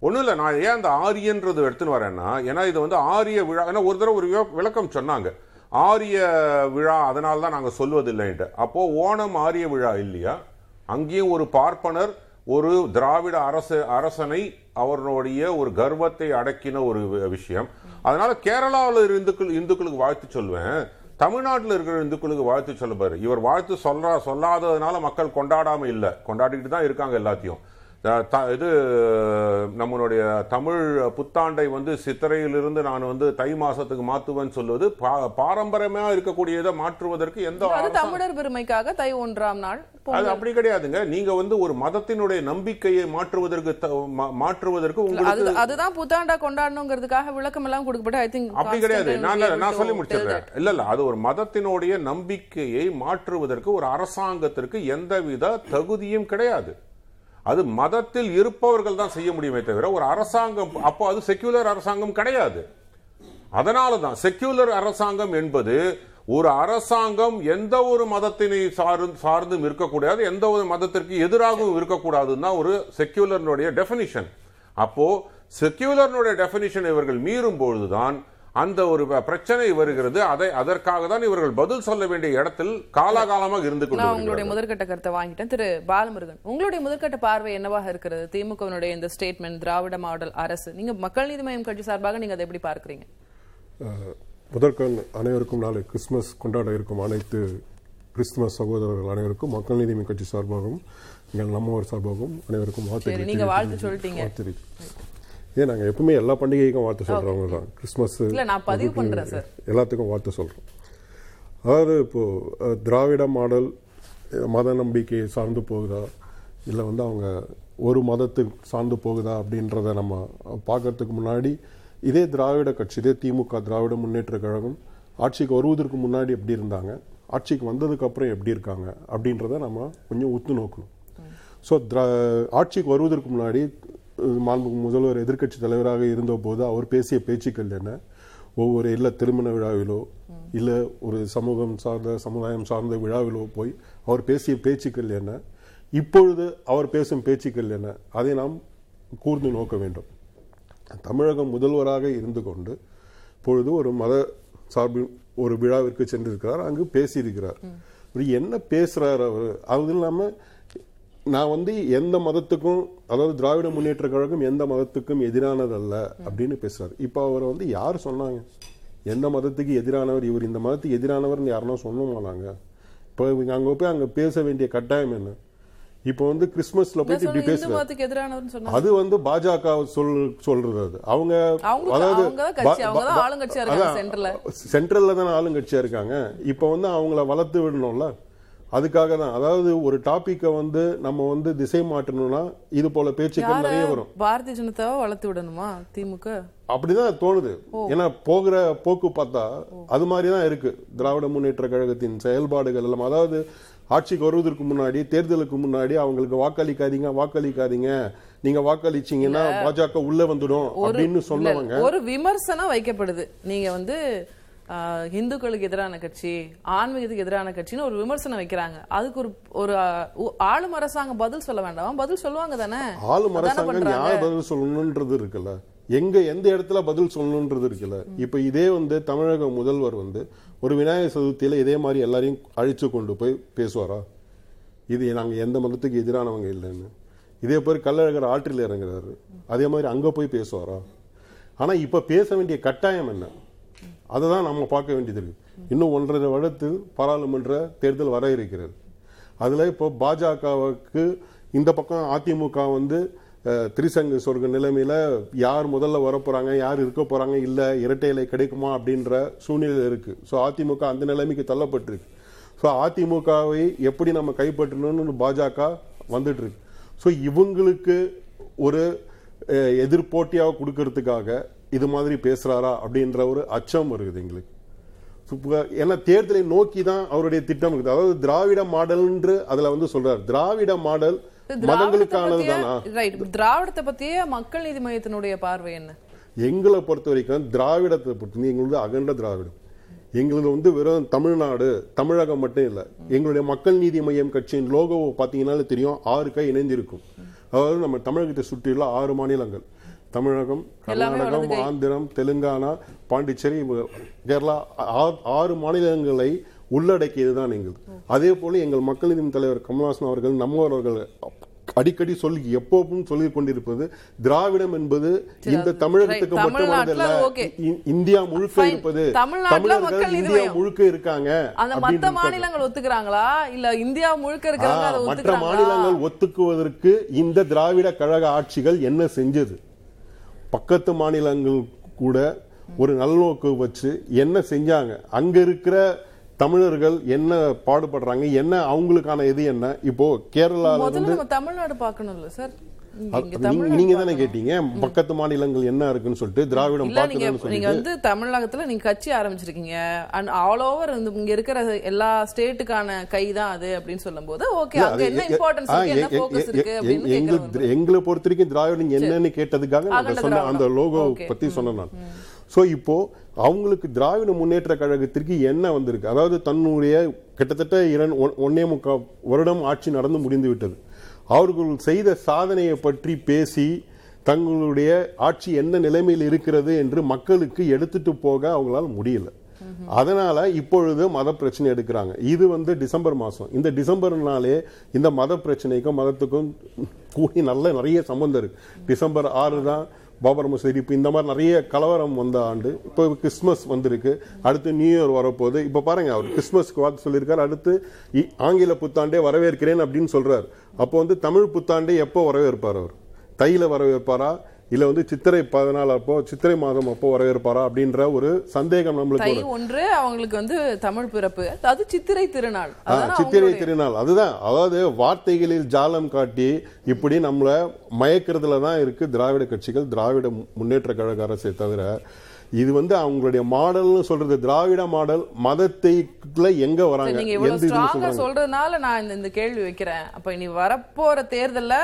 ஒன்றும் இல்லை நான் ஏன் அந்த ஆரியன்றது எடுத்துன்னு வரேன்னா ஏன்னா இது வந்து ஆரிய விழா ஏன்னா ஒரு தடவை ஒரு விளக்கம் சொன்னாங்க. ஆரிய விழா அதனால தான் நாங்கள் சொல்வதில்லைன்ட்டு. அப்போது ஓணம் ஆரிய விழா இல்லையா? அங்கேயும் ஒரு பார்ப்பனர் ஒரு திராவிட அரசு அரசனை அவர்களுடைய ஒரு கர்வத்தை அடக்கின ஒரு வி- விஷயம். அதனால கேரளாவில் இந்துக்கள் இந்துக்களுக்கு வாழ்த்து சொல்வேன். தமிழ்நாட்டில் இருக்கிற இந்துக்களுக்கு வாழ்த்து சொல்லுவார் இவர் வாழ்த்து சொல்றா சொல்லாததுனால மக்கள் கொண்டாடாமல் இல்லை. கொண்டாடிக்கிட்டு தான் இருக்காங்க எல்லாத்தையும். இது நம்மளுடைய தமிழ் புத்தாண்டை வந்து சித்திரையிலிருந்து நான் வந்து தை மாசத்துக்கு மாத்துவேன்னு சொல்வது பா- பாரம்பரியமா இருக்கக்கூடியதை மாற்றுவதற்கு எந்த தமிழர் பெருமைக்காக தை ஒன்றாம் நாள் அது. அப்படி கிடையாதுங்க. நீங்க வந்து ஒரு மதத்தினுடைய நம்பிக்கையை மாற்றுவதற்கு த- மாற்றுவதற்கு அது உங்களுக்கு அதுதான் புத்தாண்டா கொண்டாடணுங்கிறதுக்காக விளக்கம் எல்லாம் கொடுக்கப்பட்டு ஐ திங்க் அப்படி கிடையாது. நான் நான் சொல்லி முடிச்சிடுறேன். இல்ல இல்ல அது ஒரு மதத்தினுடைய நம்பிக்கையை மாற்றுவதற்கு ஒரு அரசாங்கத்திற்கு எந்தவித தகுதியும் கிடையாது. அது மதத்தில் இருப்பவர்கள் தான் செய்ய முடியுமே தவிர ஒரு அரசாங்கம் அப்போ அது செக்யூலர் அரசாங்கம் கிடையாது. அதனால தான் செக்யூலர் அரசாங்கம் என்பது ஒரு அரசாங்கம் எந்த ஒரு மதத்தினை சார்ந்து சார்ந்தும் இருக்கக்கூடாது எந்த ஒரு மதத்திற்கு எதிராகவும் இருக்கக்கூடாதுன்னு தான் ஒரு செக்யூலர்னுடைய டெஃபினிஷன் அப்போ செக்யூலர்னுடைய டெஃபினிஷன் இவர்கள் மீறும் பொழுதுதான் அந்த ஒரு ப- பிரச்சனை வருகிறது. அதை அதற்காக தான் இவர்கள் பதில் சொல்ல வேண்டிய இடத்தில் காலாகாலமாக இருந்து கொண்டு நான் உங்களுடைய. முதற்கட்ட கருத்தை வாங்கிட்டேன். திரு பாலமுருகன் உங்களுடைய முதற்கட்ட பார்வை என்னவாக இருக்கிறது? திமுகவினுடைய இந்த ஸ்டேட்மெண்ட் திராவிட மாடல் அரசு. நீங்க மக்கள் நீதி மய்யம் கட்சி சார்பாக நீங்க அதை எப்படி பார்க்கறீங்க? முதற்கண் அனைவருக்கும் நாளை கிறிஸ்துமஸ் கொண்டாட இருக்கும் அனைத்து கிறிஸ்துமஸ் சகோதரர்கள் அனைவருக்கும் மக்கள் நீதி கட்சி சார்பாகவும் எங்கள் நம்மவர் சார்பாகவும் அனைவருக்கும் வாழ்த்து வாழ்த்து சொல்லிட்டீங்க. ஏன் நாங்கள் எப்பவுமே எல்லா பண்டிகைக்கும் வாழ்த்து சொல்றவங்க தான். சார். எல்லாத்துக்கும் வாழ்த்து சொல்றோம். அதாவது இப்போ அஹ், திராவிட மாடல் மத நம்பிக்கையை சார்ந்து போகுதா? இல்லை வந்து அவங்க ஒரு மதத்துக்கு சார்ந்து போகுதா அப்படின்றத நம்ம பார்க்கறதுக்கு முன்னாடி இதே திராவிட கட்சி இதே திமுக திராவிட முன்னேற்ற கழகம் ஆட்சிக்கு வருவதற்கு முன்னாடி எப்படி இருந்தாங்க? ஆட்சிக்கு வந்ததுக்கு அப்புறம் எப்படி இருக்காங்க? அப்படின்றத நம்ம கொஞ்சம் உத்து நோக்கணும். ஸோ ஆட்சிக்கு வருவதற்கு முன்னாடி மாண்புமிகு முதல்வர் எதிர்க்கட்சி தலைவராக இருந்தபோது அவர் பேசிய பேச்சுக்கள் என்ன? ஒவ்வொரு இல்ல திருமண விழாவிலோ இல்ல ஒரு சமூகம் சார்ந்த சமுதாயம் சார்ந்த விழாவிலோ போய் அவர் பேசிய பேச்சுக்கள் என்ன? இப்பொழுது அவர் பேசும் பேச்சுக்கள் என்ன? அதை நாம் கூர்ந்து நோக்க வேண்டும். தமிழக முதல்வராக இருந்து கொண்டு இப்பொழுது ஒரு மத சார்பில் ஒரு விழாவிற்கு சென்றிருக்கிறார் அங்கு பேசியிருக்கிறார். என்ன பேசுறாரு அவர்? அது இல்லாம நான் வந்து எந்த மதத்துக்கும் அதாவது திராவிட முன்னேற்ற கழகம் எந்த மதத்துக்கும் எதிரானதல்ல அப்படின்னு பேசுறாரு. இப்போ அவர் வந்து யார் சொன்னாங்க? எந்த மதத்துக்கு எதிரானவர்? இவர் இந்த மதத்துக்கு எதிரானவர்னு யாருன்னா சொன்னோமா நாங்க இப்போ இவங்க அங்க போய் அங்க பேச வேண்டிய கட்டாயம் என்ன? இப்போ வந்து கிறிஸ்மஸ்ல போயிட்டு இப்படி சொன்னா அது வந்து பாஜக சொல் சொல்றது. அது அவங்க சென்டர்ல. சென்ட்ரல்ல தானே ஆளுங்கட்சியா இருக்காங்க? இப்போ வந்து அவங்கள வளர்த்து விடணும்ல? அதுக்காக தான் அதாவது ஒரு டாபிக்கை வந்து நம்ம வந்து திசை மாற்றணும்னா இது போல பேச்சுக்கள் நிறைய வரும். பாரதிய ஜனதாவை வளர்த்து விடணுமா திமுக? அப்படிதான் தோணுது. ஏன்னா போகிற போக்கு பார்த்தா அது மாதிரி தான் இருக்கு. திராவிட முன்னேற்ற கழகத்தின் செயல்பாடுகள் எல்லாம். அதாவது ஆட்சிக்கு வருவதற்கு முன்னாடி தேர்தலுக்கு முன்னாடி அவங்களுக்கு வாக்களிக்காதீங்க வாக்களிக்காதீங்க. நீங்க வாக்களிச்சீங்கன்னா பாஜக உள்ள வந்துடும் அப்படின்னு சொன்னவங்க ஒரு விமர்சனம் வைக்கப்படுது. நீங்க வந்து இந்துக்களுக்கு எதிரான கட்சி ஆன்மீகத்துக்கு எதிரான கட்சின்னு ஒரு விமர்சனம் வைக்கிறாங்க. அதுக்கு ஒரு ஒரு ஆளும் அரசாங்கம் பதில் சொல்ல வேண்டாம். பதில் சொல்லுவாங்க தானே? ஆளும் அரசாங்கம். யார் பதில் சொல்லணும்ன்றது இருக்குல்ல? எங்க எந்த இடத்துல பதில் சொல்லணும்ன்றது இருக்குல்ல? இப்ப இதே வந்து தமிழக முதல்வர் வந்து ஒரு விநாயகர் சதுர்த்தியில இதே மாதிரி எல்லாரையும் அழிச்சு கொண்டு போய் பேசுவாரா? இது நாங்க எந்த மதத்துக்கு எதிரானவங்க இல்லைன்னு. இதே மாதிரி கள்ளழகர் ஆற்றில் இறங்குறாரு. அதே மாதிரி அங்க போய் பேசுவாரா? ஆனா இப்ப பேச வேண்டிய கட்டாயம் என்ன? அதை தான் நம்ம பார்க்க வேண்டியது இருக்குது இன்னும் ஒன்றரை வருடத்தில் பாராளுமன்ற தேர்தல் வர இருக்கிறது. அதில் இப்போ பாஜகவுக்கு இந்த பக்கம் அதிமுக வந்து திரிசங்க திரிசங்கு சொர்க்க நிலைமையில் யார் முதல்ல வரப்போகிறாங்க யார் இருக்க போகிறாங்க இல்லை இரட்டை இலை கிடைக்குமா அப்படின்ற சூழ்நிலை இருக்குது ஸோ அதிமுக அந்த நிலைமைக்கு தள்ளப்பட்டிருக்கு. ஸோ அதிமுகவை எப்படி நம்ம கைப்பற்றணும்னு பாஜக வந்துட்டுருக்கு. ஸோ இவங்களுக்கு ஒரு எதிர்போட்டியாக கொடுக்கறதுக்காக இது மாதிரி பேசுறாரா அப்படின்ற ஒரு அச்சம் இருக்குது எங்களுக்கு. ஏன்னா தேர்தலை நோக்கி தான் அவருடைய திட்டம் இருக்குது. அதாவது திராவிட மாடல்ன்று அதுல வந்து சொல்றாரு. திராவிட மாடல் மதங்களுக்கானது தானா? திராவிடத்தை பத்தியே மக்கள் நீதி மையத்தினுடைய பார்வை என்ன? எங்களை பொறுத்த வரைக்கும் திராவிடத்தை பொறுத்த எங்களது அகண்ட திராவிடம். எங்களது வந்து வெறும் தமிழ்நாடு தமிழகம் மட்டும் இல்லை. எங்களுடைய மக்கள் நீதி மையம் கட்சியின் லோகோ பார்த்தீங்கன்னாலே தெரியும். ஆறு கை இணைந்திருக்கும். அதாவது நம்ம தமிழகத்தை சுற்றியுள்ள ஆறு மாநிலங்கள். தமிழகம் கர்நாடகம் ஆந்திரம் தெலுங்கானா பாண்டிச்சேரி கேரளா ஆறு மாநிலங்களை உள்ளடக்கியது தான் எங்களுது அதே போல எங்கள் மக்கள் நீதி தலைவர் கமல்ஹாசன் அவர்கள் நம்மவர்கள் அடிக்கடி சொல்லி எப்பவும் சொல்லிக் கொண்டிருப்பது திராவிடம் என்பது இந்த தமிழகத்துக்கு. மட்டுமல்ல இந்தியா முழுக்க. இருப்பது தமிழர்கள் இந்தியா. முழுக்க இருக்காங்க அந்த அப்படின்னு மத்த இருக்காங்க. மாநிலங்கள் ஒத்துக்கிறாங்களா இல்ல இந்தியா முழுக்க ஆ, மற்ற மாநிலங்கள் ஒத்துக்குவதற்கு இந்த திராவிட கழக ஆட்சிகள் என்ன செஞ்சது பக்கத்து மாநிலங்கள் கூட ஒரு நல்லோக்கு வச்சு என்ன செஞ்சாங்க? அங்க இருக்கிற தமிழர்கள் என்ன பாடுபடுறாங்க? என்ன அவங்களுக்கான இது என்ன? இப்போ நம்ம தமிழ்நாடு பார்க்கணும்ல சார். நீங்க- தானே கேட்டீங்க? பக்கத்து மாநிலங்கள் என்ன இருக்குன்னு சொல்லிட்டு திராவிடம் நீங்க வந்து தமிழகத்துல நீங்க கட்சி ஆரம்பிச்சிருக்கீங்க. அண்ட் ஆல் ஓவர் இங்க இருக்கிற எல்லா ஸ்டேட்டுக்கான கை தான் அது அப்படின்னு சொல்லும்போது ஓகே அங்க என்ன இம்பார்ட்டன்ஸ் இருக்கு எங்களை பொறுத்த வரைக்கும் திராவிடம் என்னன்னு கேட்டதுக்காக சொன்ன அந்த. லோகோ. பத்தி சொன்னேன் நான். சோ இப்போ அவங்களுக்கு திராவிட முன்னேற்ற கழகத்திற்கு என்ன வந்திருக்கு? அதாவது தன்னுடைய கிட்டத்தட்ட இரண்டு ஒன்- ஒன்னே முக்கால் வருடம் ஆட்சி நடந்து முடிந்து விட்டது. அவர்கள் செய்த சாதனையை பற்றி பேசி தங்களுடைய ஆட்சி என்ன நிலைமையில் இருக்கிறது என்று மக்களுக்கு எடுத்துட்டு போக அவங்களால முடியல. அதனால இப்பொழுது மத பிரச்சனை எடுக்கிறாங்க. இது வந்து டிசம்பர் மாதம் இந்த டிசம்பர்னாலே இந்த மத பிரச்சனைக்கும் மதத்துக்கும் கூடி நல்ல நிறைய சம்பந்தம் இருக்கு. டிசம்பர் ஆறு தான் பாபர் மசூதி. இப்போ இந்த மாதிரி நிறைய கலவரம் வந்த ஆண்டு. இப்போ கிறிஸ்மஸ் வந்திருக்கு. அடுத்து நியூ இயர் வரப்போகுது. இப்போ பாருங்கள் அவர் கிறிஸ்மஸ்க்கு வாக்கு சொல்லியிருக்காரு. அடுத்து ஆங்கில புத்தாண்டே வரவேற்கிறேன் அப்படின்னு சொல்கிறார் அப்போ வந்து தமிழ் புத்தாண்டே எப்போ வரவேற்பார் அவர்? தையில் வரவேற்பாரா? இல்ல வந்து சித்திரை பதினாலு அப்போ சித்திரை மாதம் அப்போ வரவேற்பாரா அப்படின்ற ஒரு சந்தேகம் நம்மளுக்கு. ஒன்று அவங்களுக்கு வந்து தமிழ் பிறப்பு. அது சித்திரை திருநாள். சித்திரை திருநாள். அதுதான். அதாவது வார்த்தைகளில் ஜாலம் காட்டி இப்படி நம்மள மயக்கிறதுல தான் இருக்கு திராவிட கட்சிகள் திராவிட முன்னேற்ற கழக அரசை தவிர இது வந்து அவங்களுடைய மாடல்னு சொல்றது திராவிட மாடல் மதத்தைக்குள்ள எங்க வராங்க? நீங்க இவ்வளவு சொல்றதுனால நான் இந்த கேள்வி வைக்கிறேன். அப்ப இனி வரப்போற தேர்தல்ல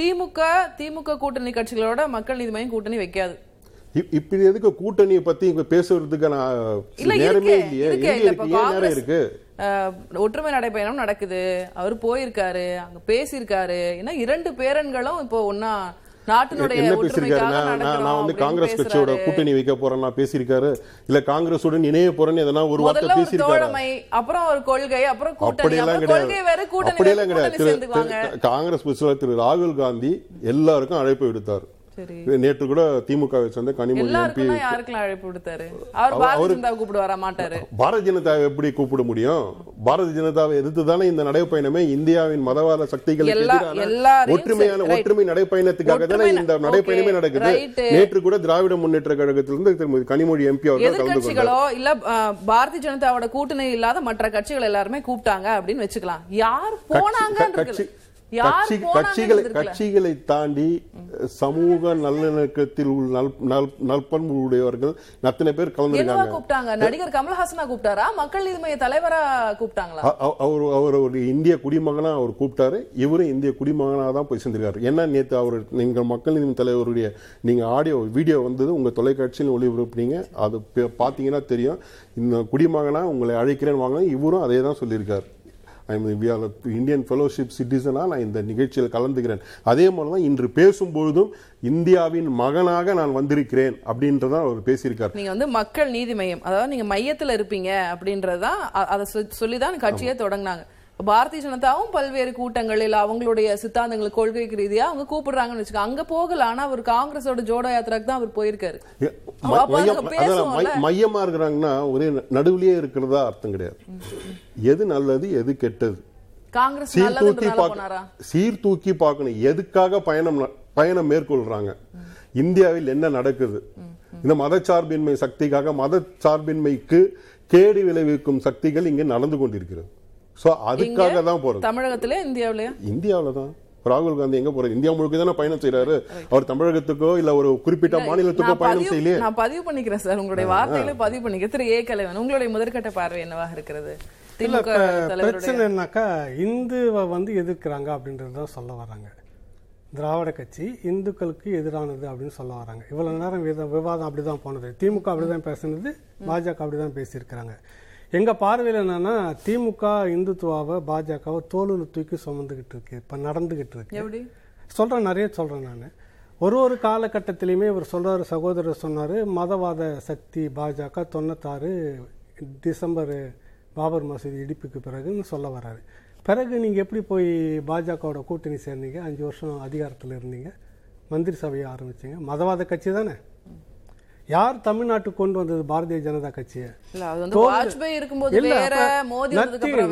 திமுக திமுக கூட்டணி கட்சிகளோட மக்கள் நீதி மையம் கூட்டணி வைக்காது. இப்- இப்படி எதுக்கு கூட்டணியை பத்தி இங்க பேசுறதுக்கு நான் இல்ல நேரமே இல்லையே. இருக்கு. நேரம் ஒற்றுமை நடைபயணம் நடக்குது. அவர் போயிருக்காரு அங்க பேசியிருக்காரு. ஏன்னா இரண்டு பேரன்களும் இப்போ ஒன்னா என்ன பேசியிருக்காரு நான் வந்து காங்கிரஸ் கட்சியோட. கூட்டணி வைக்க போறேன் நான் பேசியிருக்காரு. இல்ல காங்கிரஸுடன் இணைய போறேன்னு எதனா ஒரு வார்த்தை பேசியிருக்காரு? அப்புறம் ஒரு கொள்கை அப்புறம் அப்படியெல்லாம் கிடையாது. அப்படியெல்லாம் கிடையாது. காங்கிரஸ் பிரசிடர் திரு ராகுல் காந்தி எல்லாருக்கும் அழைப்பு விடுத்தார். நேற்று கூட திமுகவை சேர்ந்த கனிமொழி எம்பி யாருக்கெல்லாம் அழைப்பு விடுத்தாரு அவர் பாரதிய ஜனதா கூப்பிட்டு வர மாட்டாரு. பாரதிய ஜனதாவை எப்படி கூப்பிட முடியும்? பாரதிய ஜனதாவை எதிர்த்து தானே இந்த நடைப்பயணமே? இந்தியாவின் மதவாத சக்திகளுக்கு ஒற்றுமையான. ஒற்றுமை நடைப்பயணத்துக்காக தானே இந்த நடைப்பயணமே நடக்குது. நேற்று கூட திராவிட முன்னேற்ற கழகத்திலிருந்து திருமதி கனிமொழி எம்பி அவர்கள் கலந்து கொண்டார். இல்ல பாரதிய ஜனதாவோட கூட்டணி இல்லாத மற்ற கட்சிகள் எல்லாருமே கூப்பிட்டாங்க அப்படின்னு வச்சுக்கலாம். யார் போனாங்கன்னு கட்சிகளை தாண்டி சமூக நல்லிணக்கத்தில் உள்ள நல் நல் நற்பண்பு உடையவர்கள் அத்தனை பேர் கலந்துருக்காங்க கூப்பிட்டாங்க? நடிகர் கமல்ஹாசனா கூப்பிட்டாரா? மக்கள் நீதி மைய தலைவரா கூப்பிட்டாங்களா? அவர் அவர் ஒரு இந்திய குடிமகனா அவர் கூப்பிட்டாரு. இவரும் இந்திய குடிமகனா தான் போய் செஞ்சிருக்காரு ஏன்னா நேத்து அவர் நீங்க மக்கள் நீதி தலைவருடைய நீங்க ஆடியோ வீடியோ வந்தது உங்க தொலைக்காட்சியில் ஒளிபரப்புனீங்க. அது பாத்தீங்கன்னா தெரியும். இந்த குடிமகனா உங்களை அழைக்கிறேன்னு வாங்க இவரும் அதே தான் சொல்லியிருக்காரு. இந்தியன் ஃபெலோஷிப் சிட்டிசனா நான் இந்த நிகழ்ச்சியில் கலந்துக்கிறேன். அதே மாதிரி தான் இன்று பேசும்பொழுதும் இந்தியாவின் மகனாக நான் வந்திருக்கிறேன் அப்படின்றதான் அவர் பேசியிருக்காரு. நீங்க வந்து மக்கள் நீதி மையம் அதாவது நீங்க மையத்துல இருப்பீங்க அப்படின்றதுதான் அ- அதை சொ- சொல்லிதான் கட்சியே தொடங்கினாங்க. பாரதிய ஜனதாவும் பல்வேறு கூட்டங்களில் அவங்களுடைய சித்தாந்தங்கள் கொள்கைக்கு ரீதியா அவங்க கூப்பிடுறாங்கன்னு வச்சுக்கோங்க. அங்க போகல ஆனா அவர் காங்கிரஸோட ஜோடோ யாத்திராக்கு தான் அவர் போயிருக்காரு. மையம் இருக்கிறாங்கன்னா ஒரே நடுவுலயே இருக்கிறதா அர்த்தம் கிடையாது. எது நல்லது எது கெட்டது? காங்கிரஸ் சீர்தூக்கி பார்க்கணும் எதுக்காக பயணம் பயணம் மேற்கொள்றாங்க? இந்தியாவில் என்ன நடக்குது? இந்த மதச்சார்பின்மை சக்திக்காக மதச்சார்பின்மைக்கு கேடு விளைவிக்கும் சக்திகள் இங்கே நடந்து கொண்டிருக்கிறது. ஸோ அதுக்காக தான் போறது. தமிழகத்திலே இந்தியாவிலயா? இந்தியாவில் தான். ராகுல் காந்தி எங்க போறாரு? இந்தியா முழுக்க தானே பயணம் செய்யறாரு அவர் தமிழகத்துக்கோ இல்ல ஒரு குறிப்பிட்ட மாநிலத்துக்கோ பயணம் செய்யலையே. நான் பதிவு பண்ணிக்கிறேன் சார். உங்களுடைய வார்த்தைகளை பதிவு பண்ணிக்கிறேன். திரு ஏ. கலைவன் உங்களுடைய முதற்கட்ட பார்வை என்னவாக இருக்கிறது? பிரச்சனை என்னக்கா இந்துவை வந்து எதிர்க்கிறாங்க அப்படின்றது தான் சொல்ல வராங்க திராவிட கட்சி இந்துக்களுக்கு எதிரானது அப்படின்னு சொல்ல வராங்க இவ்வளவு நேரம் வித- விவாதம் அப்படிதான் போனது. திமுக அப்படிதான் பேசுனது பாஜக அப்படிதான் பேசியிருக்கிறாங்க. எங்க பார்வையில் என்னன்னா திமுக இந்துத்துவாவை பாஜகவை தோளில் தூக்கி சுமந்துகிட்டு இருக்கு. இப்ப நடந்துகிட்டு இருக்கு. எப்படி? சொல்றேன் நிறைய சொல்றேன் நான். ஒரு ஒரு காலகட்டத்திலையுமே இவர் சொல்றாரு சகோதரர் சொன்னாரு மதவாத சக்தி பாஜக தொண்ணூத்தாறு டிசம்பர் பாபர் மசூதி இடிப்புக்கு பிறகுன்னு சொல்ல வராரு. பிறகு நீங்க எப்படி போய் பாஜகவோட கூட்டணி சேர்ந்தீங்க? அஞ்சு வருஷம் அதிகாரத்தில் இருந்தீங்க. மந்திரி சபையை ஆரம்பிச்சீங்க. மதவாத கட்சி தானே? யார் தமிழ்நாட்டுக்கு கொண்டு வந்தது பாரதிய ஜனதா கட்சியை?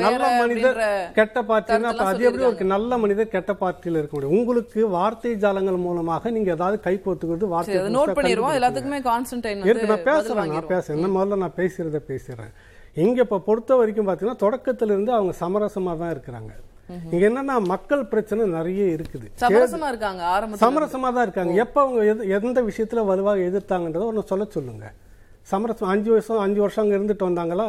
நல்ல மனிதர் கெட்ட பார்ட்டினா அப்ப கருத்தெல்லாம் அது எப்படி ஒரு. நல்ல மனிதர் கெட்ட பார்ட்டியில இருக்க முடியும்? உங்களுக்கு வார்த்தை ஜாலங்கள் மூலமாக நீங்க ஏதாவது கை கோத்துக்கிறது வார்த்தை நோட் பண்ணிடுவோம். எல்லாத்துக்குமே கான்ஸ்டன்டைன் இருக்கு நான் பேசுறேன் நான் பேசுறேன். முதல்ல நான் பேசுறத பேசுறேன் இங்க இப்ப பொறுத்த வரைக்கும் பாத்தீங்கன்னா தொடக்கத்துல இருந்து அவங்க சமரசமா தான் இருக்கிறாங்க. இங்க என்னன்னா மக்கள் பிரச்சனை நிறைய இருக்குது. சமரசமா இருக்காங்க சமரசமா தான் இருக்காங்க. எப்ப அவங்க எந்த விஷயத்துல வலுவாக எதிர்த்தாங்கன்றத ஒன்று சொல்ல சொல்லுங்க. சமரசம் அஞ்சு வருஷம் அஞ்சு வருஷம் அங்க இருந்துட்டு வந்தாங்களா?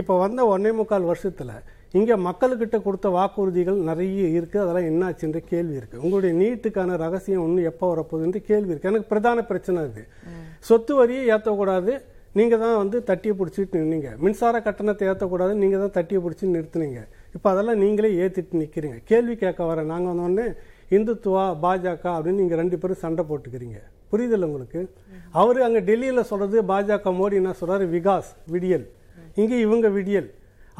இப்ப வந்த ஒன்னே முக்கால் வருஷத்துல இங்க மக்கள்கிட்ட கொடுத்த வாக்குறுதிகள் நிறைய இருக்கு. அதெல்லாம் என்னாச்சுன்ற கேள்வி இருக்கு. உங்களுடைய நீட்டுக்கான ரகசியம் ஒண்ணு எப்போ வரப்போகுதுன்ற கேள்வி இருக்கு. எனக்கு பிரதான பிரச்சனை அது. சொத்து வரியை ஏற்றக்கூடாது நீங்க தான் வந்து தட்டியை பிடிச்சிட்டு நின்னீங்க. மின்சார கட்டணத்தை ஏற்றக்கூடாது நீங்க தான் தட்டியை பிடிச்சி நிறுத்துனீங்க. இப்போ அதெல்லாம் நீங்களே ஏற்றிட்டு நிற்கிறீங்க கேள்வி கேட்க வர நாங்கள் வந்தோடனே இந்துத்துவா பாஜக அப்படின்னு நீங்கள் ரெண்டு பேரும் சண்டை போட்டுக்கிறீங்க. புரியுதில்ல உங்களுக்கு? அவர் அங்கே டெல்லியில் சொல்கிறது பாஜக மோடி என்ன சொல்கிறார் விகாஸ் விடியல். இங்கே இவங்க விடியல்.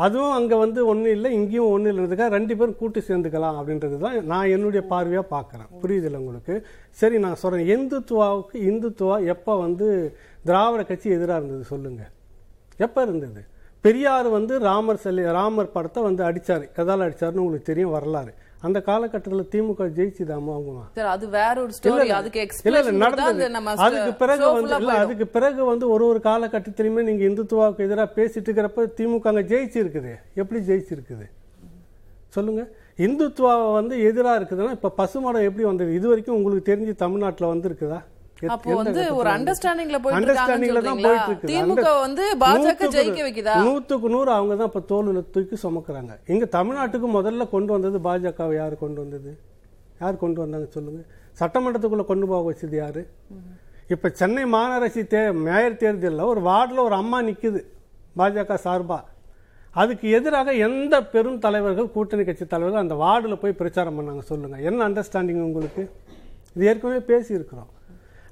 அதுவும் அங்கே வந்து ஒன்றும் இல்லை இங்கேயும் ஒன்றும் இல்லைன்றதுக்காக ரெண்டு பேரும் கூட்டு சேர்ந்துக்கலாம் அப்படின்றது தான் நான் என்னுடைய பார்வையாக பார்க்குறேன். புரியுதில்ல உங்களுக்கு? சரி நான் சொல்கிறேன் இந்துத்துவாவுக்கு இந்துத்துவா எப்போ வந்து திராவிட கட்சி எதிராக இருந்தது சொல்லுங்கள் எப்போ இருந்தது? பெரியார் வந்து ராமர் சிலை ராமர் படத்தை வந்து அடிச்சாரு. எதால அடிச்சாருன்னு உங்களுக்கு தெரியும் வரலாறு. அந்த காலகட்டத்தில் திமுக ஜெயிச்சுதாமா அவங்க சரி அது வேற ஒரு ஸ்டோரி அதுக்கு இல்ல இல்ல எக்ஸ்பிளேஷன் நடந்தது. அதுக்கு பிறகு வந்து இல்ல. அதுக்கு பிறகு வந்து ஒரு ஒரு காலகட்டத்திலுமே நீங்க இந்துத்துவாவுக்கு எதிராக பேசிட்டு இருக்கிறப்ப திமுக அங்க ஜெயிச்சு இருக்குது எப்படி ஜெயிச்சிருக்குது? சொல்லுங்க. இந்துத்துவாவை வந்து எதிரா இருக்குதுன்னா இப்ப பசுமடம் எப்படி வந்தது? இது வரைக்கும் உங்களுக்கு தெரிஞ்சு தமிழ்நாட்டுல வந்து இருக்குதா அப்போ வந்து ஒரு அண்டர்ஸ்டாண்டிங்ல போயிட்டு அண்டர்ஸ்டாண்டிங்ல தான்? போயிட்டு திமுக வந்து பாஜக ஜெயிக்க வைக்குதா? நூத்துக்கு நூறு அவங்க தான் இப்ப தோல்ல தூக்கி சுமக்குறாங்க. இங்க தமிழ்நாட்டுக்கு முதல்ல கொண்டு வந்தது பாஜகவை யாரு கொண்டு வந்தது? யார் கொண்டு வந்தாங்க சொல்லுங்க. சட்டமன்றத்துக்குள்ள கொண்டு போக வச்சது யாரு? இப்ப சென்னை மாநகராட்சி தே மேயர் தேர்தலில் ஒரு வார்டுல ஒரு அம்மா நிக்குது பாஜக சார்பா. அதுக்கு எதிராக எந்த பெரும் தலைவர்கள் கூட்டணி கட்சி தலைவர்கள் அந்த வார்டுல போய் பிரச்சாரம் பண்ணாங்க சொல்லுங்க. என்ன அண்டர்ஸ்டாண்டிங் உங்களுக்கு? இது ஏற்கனவே பேசி இருக்கிறோம்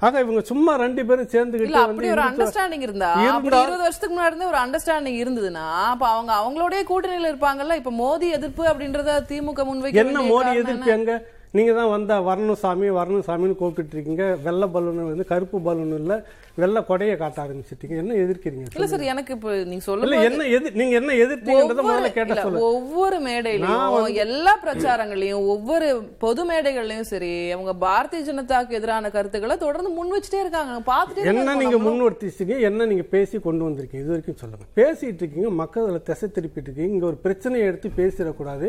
ஆக இவங்க சும்மா ரெண்டு பேரும் சேர்ந்துக்கிட்டு அப்படி ஒரு அண்டர்ஸ்டாண்டிங் இருந்தா இருபது வருஷத்துக்கு முன்னாடி இருந்தே ஒரு அண்டர்ஸ்டாண்டிங் இருந்ததுன்னா அப்ப அவங்க அவங்களோடய கூட்டணியில இருப்பாங்கல்ல இப்ப மோடி எதிர்ப்பு அப்படின்றத திமுக முன்வைக்க என்ன மோடி எதிர்ப்பு? எங்க நீங்க தான் வந்தா வரணும் சாமி வரணும் சாமின்னு கூப்பிட்டு இருக்கீங்க வெள்ளை பலூன் வந்து கருப்பு பலூன் இல்ல வெள்ளை கொடையை காட்ட ஆரம்பிச்சிட்டீங்க. என்ன எதிர்க்கிறீங்க? இல்ல சார் எனக்கு இப்ப நீங்க இல்ல சொல்லுங்க என்ன எது நீங்க என்ன எதிர்த்தீங்கன்றத முதல்ல கேட்ட சொல்லுங்க ஒவ்வொரு மேடையிலயும் எல்லா பிரச்சாரங்களையும் ஒவ்வொரு பொது மேடைகள்லயும் சரி அவங்க பாரதிய ஜனதாக்கு எதிரான கருத்துக்களை தொடர்ந்து முன் வச்சுட்டே இருக்காங்க. பாத்துட்டே என்ன நீங்க இருக்கோம் முன் வர்த்திச்சீங்க என்ன நீங்க பேசி கொண்டு வந்திருக்கீங்க? இது வரைக்கும் சொல்லுங்க. பேசிட்டு இருக்கீங்க மக்கள் அதில் திசை திருப்பிட்டு இருக்கீங்க. இங்க ஒரு பிரச்சனையை எடுத்து பேசிடக்கூடாது.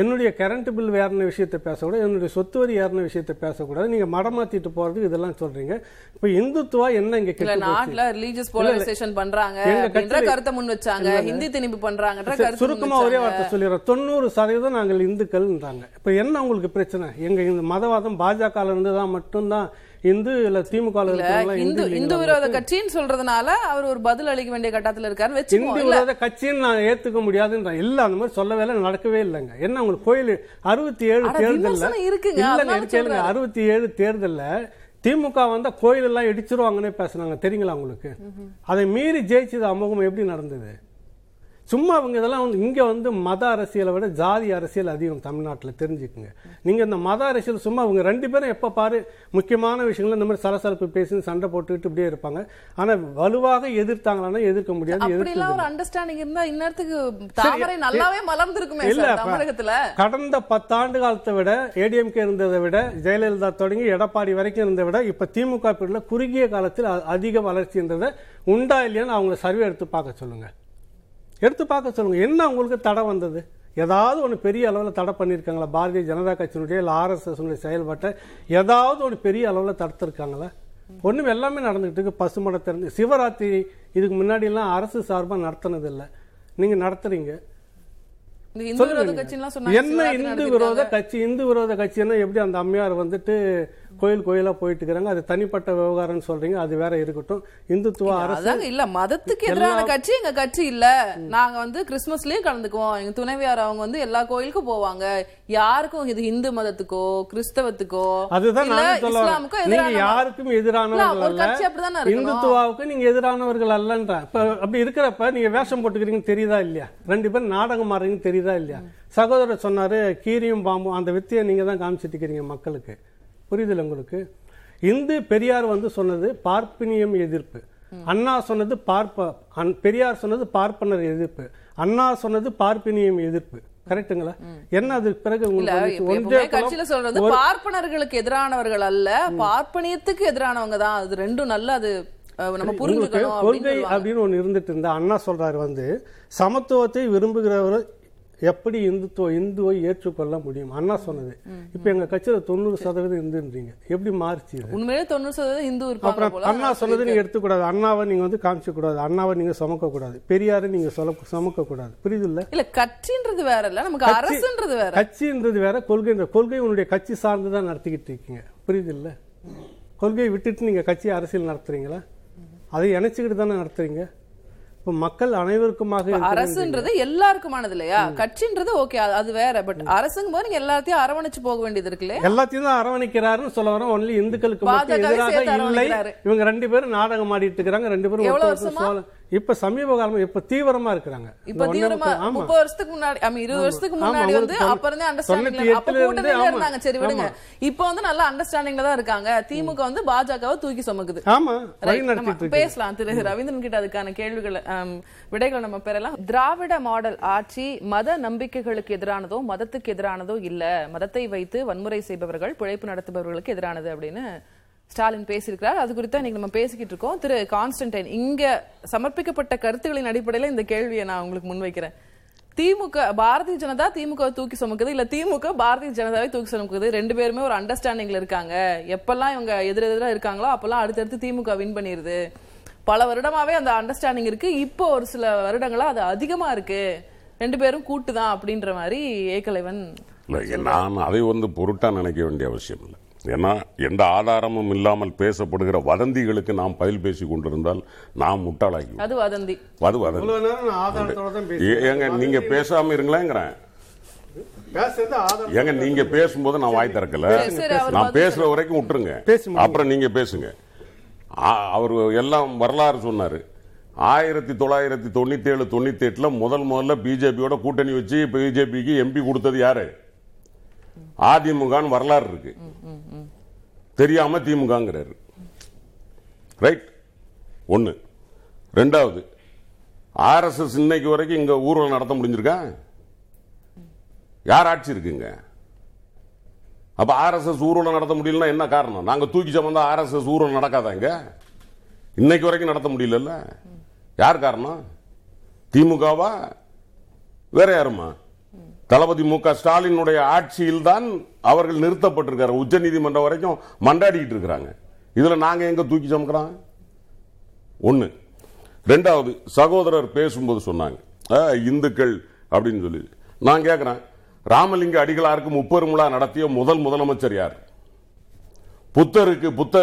என்னுடைய கரண்ட் பில் ஏறின விஷயத்தை பேசக்கூடாது? என்னுடைய சொத்து வரி ஏறின விஷயத்தை பேசக்கூடாது? நீங்க மடமாத்திட்டு போறதுக்கு இதெல்லாம் சொல்றீங்க. இப்ப இந்துத்துவா என்ன இங்க இல்ல? நாட்டுல ரிலீஜியஸ் போலரைசேஷன் பண்றாங்க. கட்சியில- கருத்தை முன் வச்சாங்க. ஹிந்தி திணிப்பு பண்றாங்கன்ற சரி, கருத்து முன் சுருக்கமா ஒரே. வார்த்தை சொல்லிடுறோம் தொண்ணூறு சதவீதம் நாங்கள் இந்துக்கள்ன்றாங்க. இப்ப என்ன உங்களுக்கு பிரச்சனை? எங்க இந்த மதவாதம் பாஜக இருந்து தான் மட்டும்தான் இந்து இல்ல திமுக இந்து இந்து இந்து விரோத கட்சின்னு சொல்றதுனால அவர் ஒரு பதில் அளிக்க வேண்டிய கட்டத்துல இருக்காரு. இந்து வச்சுக்கோங்க இல்ல. விரோத கட்சின்னு நான் ஏத்துக்க முடியாதுன்ற இல்ல அந்த மாதிரி சொல்லவே இல்லை நடக்கவே இல்லைங்க. என்ன உங்களுக்கு கோயில் அறுபத்தி ஏழு விமர்சனம் இருக்குங்க, கேளுங்க. அறுபத்தி ஏழு தேர்தல்ல திமுக வந்தா கோயில் எல்லாம் இடிச்சிருவாங்கன்னே பேசுனாங்க. தெரியுங்களா உங்களுக்கு? அதை மீறி ஜெயிச்சது அமோகம் எப்படி நடந்தது? சும்மா அவங்க இதெல்லாம் வந்து இங்க வந்து மத அரசியலை விட ஜாதி அரசியல் அதிகம் தமிழ்நாட்டுல தெரிஞ்சுக்குங்க. நீங்க இந்த மத அரசியல் சும்மா அவங்க ரெண்டு பேரும் எப்ப பாரு முக்கியமான விஷயங்கள் இந்த மாதிரி சலசலப்பு பேசி சண்டை போட்டுக்கிட்டு இப்படியே இருப்பாங்க. ஆனா வலுவாக எதிர்த்தாங்களான்னா எதிர்க்க முடியாது அப்படி எதிர்க்க எல்லாம் ஒரு அண்டர்ஸ்டாண்டிங் இருந்தா இந்நேரத்துக்கு தாமரை நல்லாவே மலர்ந்திருக்குமே இல்ல, தமிழகத்துல. கடந்த பத்தாண்டு காலத்தை விட ஏடிஎம்கே இருந்ததை விட ஜெயலலிதா தொடங்கி எடப்பாடி வரைக்கும் இருந்ததை விட இப்ப திமுக பீரியட்ல குறுகிய காலத்தில் அதிக வளர்ச்சின்றதை உண்டா இல்லையான்னு அவங்க சர்வே எடுத்து பார்க்க சொல்லுங்க. எடுத்து பார்க்க சொல்லுங்க. என்ன உங்களுக்கு தடை வந்தது? ஏதாவது ஒன்று பெரிய அளவில் தடை பண்ணியிருக்காங்களா பாரதிய ஜனதா கட்சியினுடைய இல்லை ஆர்எஸ்எஸ் செயல்பாட்டை ஏதாவது ஒன்று பெரிய அளவில் தடுத்திருக்காங்களா? ஒன்றும் எல்லாமே நடந்துகிட்டு இருக்கு. பசுமடை திறந்து. சிவராத்திரி இதுக்கு முன்னாடிலாம் அரசு சார்பாக நடத்தினது இல்லை நீங்கள் நடத்துறீங்க என்ன இந்து. விரோத கட்சி? இந்து விரோத கட்சின்னா எப்படி அந்த அம்மையார் வந்துட்டு கோயில் கோயிலா போயிட்டு இருக்கிறாங்க. அது தனிப்பட்ட விவகாரம்னு சொல்றீங்க. அது வேற இருக்கட்டும். இந்துத்துவ அரசு இல்ல மதத்துக்கு எதிரான கட்சி எங்க கட்சி இல்ல. நாங்க வந்து கிறிஸ்துமஸ்லயும் கலந்துக்குவோம். எங்க துணைவியார் அவங்க வந்து எல்லா கோயிலுக்கும் போவாங்க. யாருக்கும் இது இந்து மதத்துக்கோ கிறிஸ்தவத்துக்கோ அதுதான். இஸ்லாமுக்கோ நீங்க யாருக்கும் எதிரானவர்கள். இந்துத்துவாவுக்கு நீங்க எதிரானவர்கள் அல்லன்ற. இப்ப அப்படி இருக்கிறப்ப நீங்க வேஷம் போட்டுக்கிறீங்க தெரியுதா இல்லையா? ரெண்டு பேரும் நாடகம் மாறுறீங்க தெரியுதா இல்லையா? சகோதரர் சொன்னாரு கீரியும் பாம்பும் அந்த வித்தியை நீங்க தான் காமிச்சிட்டு இருக்கிறீங்க மக்களுக்கு. புரியுதுல உங்களுக்கு? இந்து பெரியார் வந்து சொன்னது பார்ப்பினியம் எதிர்ப்பு. அண்ணா சொன்னது பார்ப்ப அன்- பெரியார் சொன்னது பார்ப்பனர் எதிர்ப்பு. அண்ணா சொன்னது பார்ப்பினியம் எதிர்ப்பு. கரெக்ட்டுங்களா? என்ன அதுக்கு பிறகு ஒன்றே கட்சியில சொல்றது பார்ப்பனர்களுக்கு எதிரானவர்கள் அல்ல பார்ப்பனியத்துக்கு எதிரானவங்க தான். அது ரெண்டும் நல்ல அது கொள்கை. அப்படின்னு ஒண்ணு இருந்துட்டு இருந்தா அண்ணா சொல்றாரு வந்து சமத்துவத்தை விரும்புகிறவர் எப்படி இந்துத்துவ இந்துவை ஏற்றுக்கொள்ள முடியும்? அண்ணா சொன்னது. இப்ப எங்க கட்சியில தொண்ணூறு சதவீதம் இந்துன்றீங்க. எப்படி மாறிச்சு உண்மையிலே தொண்ணூறு சதவீதம் இந்து அப்புறம் அண்ணா சொன்னது நீங்க எடுத்துக்கூடாது. அண்ணாவை நீங்க வந்து காமிக்க கூடாது அண்ணாவை நீங்க சுமக்க கூடாது பெரியாரை நீங்க சொல்ல சுமக்க கூடாது புரியுது இல்ல இல்ல கட்சின்றது வேற இல்ல நமக்கு அரசுன்றது வேற. கட்சின்றது வேற கொள்கைன்ற கொள்கை உன்னுடைய கட்சி சார்ந்து தான் நடத்திக்கிட்டு இருக்கீங்க. புரியுது இல்ல கொள்கையை விட்டுட்டு நீங்க கட்சி அரசியல் நடத்துறீங்களா? அதை இணைச்சுக்கிட்டு தானே நடத்துறீங்க? இப்போ மக்கள் அனைவருக்குமாக அரசுன்றது எல்லாருக்குமானது இல்லையா கட்சின்றது ஓகே அது வேற. பட் அரசுங்கும் போது நீங்க எல்லாத்தையும் அரவணைச்சு போக வேண்டியது இருக்குல்ல எல்லாத்தையும் தான் அரவணைக்கிறாருன்னு சொல்ல வரேன். ஒன்லி இந்துக்களுக்கு எதிராக இல்லை. இவங்க ரெண்டு பேரும் நாடகம் ஆடிட்டு இருக்காங்க ரெண்டு பேரும் இப்ப சமீப காலமா இப்ப தீவிரமா இருக்கிறாங்க. இப்ப தீவிரமா முப்பது வருஷத்துக்கு முன்னாடி ஐ இருபது வருஷத்துக்கு முன்னாடி வந்து அப்ப இருந்தே அண்டர்ஸ்டாண்டிங் அப்ப கூட்டணியில. இருந்தாங்க. சரி விடுங்க. இப்ப வந்து நல்ல அண்டர்ஸ்டாண்டிங்ல தான் இருக்காங்க. திமுக வந்து பாஜகவை தூக்கி சுமக்குது. ஆமா. பேசலாம். திரு ரவீந்திரன் கிட்ட அதுக்கான கேள்விகள் விடைகள் நம்ம பெறலாம். திராவிட மாடல் ஆட்சி மத நம்பிக்கைகளுக்கு எதிரானதோ மதத்துக்கு எதிரானதோ இல்ல. மதத்தை வைத்து வன்முறை செய்பவர்கள் பிழைப்பு நடத்துபவர்களுக்கு எதிரானது அப்படின்னு ஸ்டாலின் பேசியிருக்கிறார். அது குறித்து இன்னைக்கு நம்ம பேசிக்கிட்டு இருக்கோம். திரு கான்ஸ்டன்டைன் இங்க சமர்ப்பிக்கப்பட்ட கருத்துக்களின் அடிப்படையில இந்த கேள்வியை நான் உங்களுக்கு முன்வைக்கிறேன். திமுக பாரதிய ஜனதா திமுக தூக்கி சுமக்குது இல்ல திமுக பாரதிய ஜனதாவை தூக்கி சுமக்குது ரெண்டு பேருமே ஒரு அண்டர்ஸ்டாண்டிங்ல இருக்காங்க. எப்பெல்லாம் இவங்க எதிரெதிரா இருக்காங்களோ அப்பெல்லாம் அடுத்தடுத்து திமுக வின் பண்ணிருது. பல வருடமாவே அந்த அண்டர்ஸ்டாண்டிங் இருக்கு. இப்போ ஒரு சில வருடங்களா அது அதிகமா இருக்கு. ரெண்டு பேரும் கூட்டு தான் அப்படின்ற மாதிரி ஏகலைவன் நான் அதை வந்து பொருட்டா நினைக்க வேண்டிய அவசியம் இல்லை. ஏன்னா எந்த ஆதாரமும் இல்லாமல் பேசப்படுகிற வதந்திகளுக்கு நாம் பதில் பேசி கொண்டிருந்தால் நாம் முட்டாளாகி அது வதந்தி. அது ஏங்க நீங்க பேசாம இருங்களேங்கிறேன். ஏங்க நீங்க பேசும்போது நான் வாய் திறக்கல. நான் பேசுற வரைக்கும் விட்டுருங்க. அப்புறம் நீங்க பேசுங்க. அவர் எல்லாம் வரலாறு சொன்னாரு. ஆயிரத்தி தொள்ளாயிரத்தி தொண்ணூத்தி ஏழு தொண்ணூத்தி எட்டுல முதல் முதல்ல பிஜேபியோட கூட்டணி வச்சு பிஜேபிக்கு எம்பி கொடுத்தது யாரு? அதிமுகன்னு வரலாறு இருக்கு. தெரியாம திமுகங்கிறாரு. ரைட் ஒன்று ரெண்டாவது ஆர்எஸ்எஸ் இன்னைக்கு வரைக்கும் இங்க ஊர்வலம் நடத்த முடிஞ்சிருக்கா? யார் ஆட்சி இருக்குங்க? அப்ப ஆர்எஸ்எஸ் ஊர்வலம் நடத்த முடியலன்னா என்ன காரணம்? நாங்க தூக்கி சமந்தா ஆர்எஸ்எஸ் ஊர்வலம் நடக்காதாங்க இன்னைக்கு வரைக்கும் நடத்த முடியலல்ல? யார் காரணம்? திமுகவா? வேற யாருமா? தளபதி மு க ஸ்டாலினுடைய ஆட்சியில் தான் அவர்கள் நிறுத்தப்பட்டிருக்காரு. உச்ச நீதிமன்றம் வரைக்கும் மண்டாடிக்கிட்டு இருக்கிறாங்க. இதுல நாங்க எங்க தூக்கி சமக்கிறோம்? ஒண்ணு. ரெண்டாவது சகோதரர் பேசும்போது சொன்னாங்க. இந்துக்கள் அப்படின்னு சொல்லி. நான் கேட்கிறேன் ராமலிங்க அடிகளாருக்கு முப்பெருமுழா நடத்திய முதல் முதலமைச்சர் யார்? புத்தருக்கு புத்த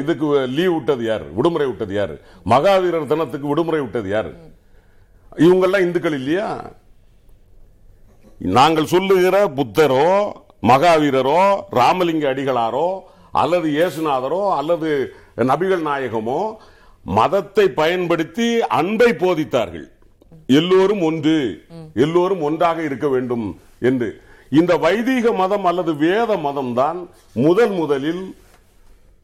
இதுக்கு லீவ் விட்டது யார்? விடுமுறை விட்டது யார்? மகாவீரர் தினத்துக்கு விடுமுறை விட்டது யார்? இவங்கெல்லாம் இந்துக்கள் இல்லையா? நாங்கள் சொல்லுகிற புத்தரோ மகாவீரரோ ராமலிங்க அடிகளாரோ அல்லது இயேசுநாதரோ அல்லது நபிகள் நாயகமோ மதத்தை பயன்படுத்தி அன்பை போதித்தார்கள். எல்லோரும் ஒன்று எல்லோரும் ஒன்றாக இருக்க வேண்டும் என்று. இந்த வைதீக மதம் அல்லது வேத மதம் தான் முதல் முதலில்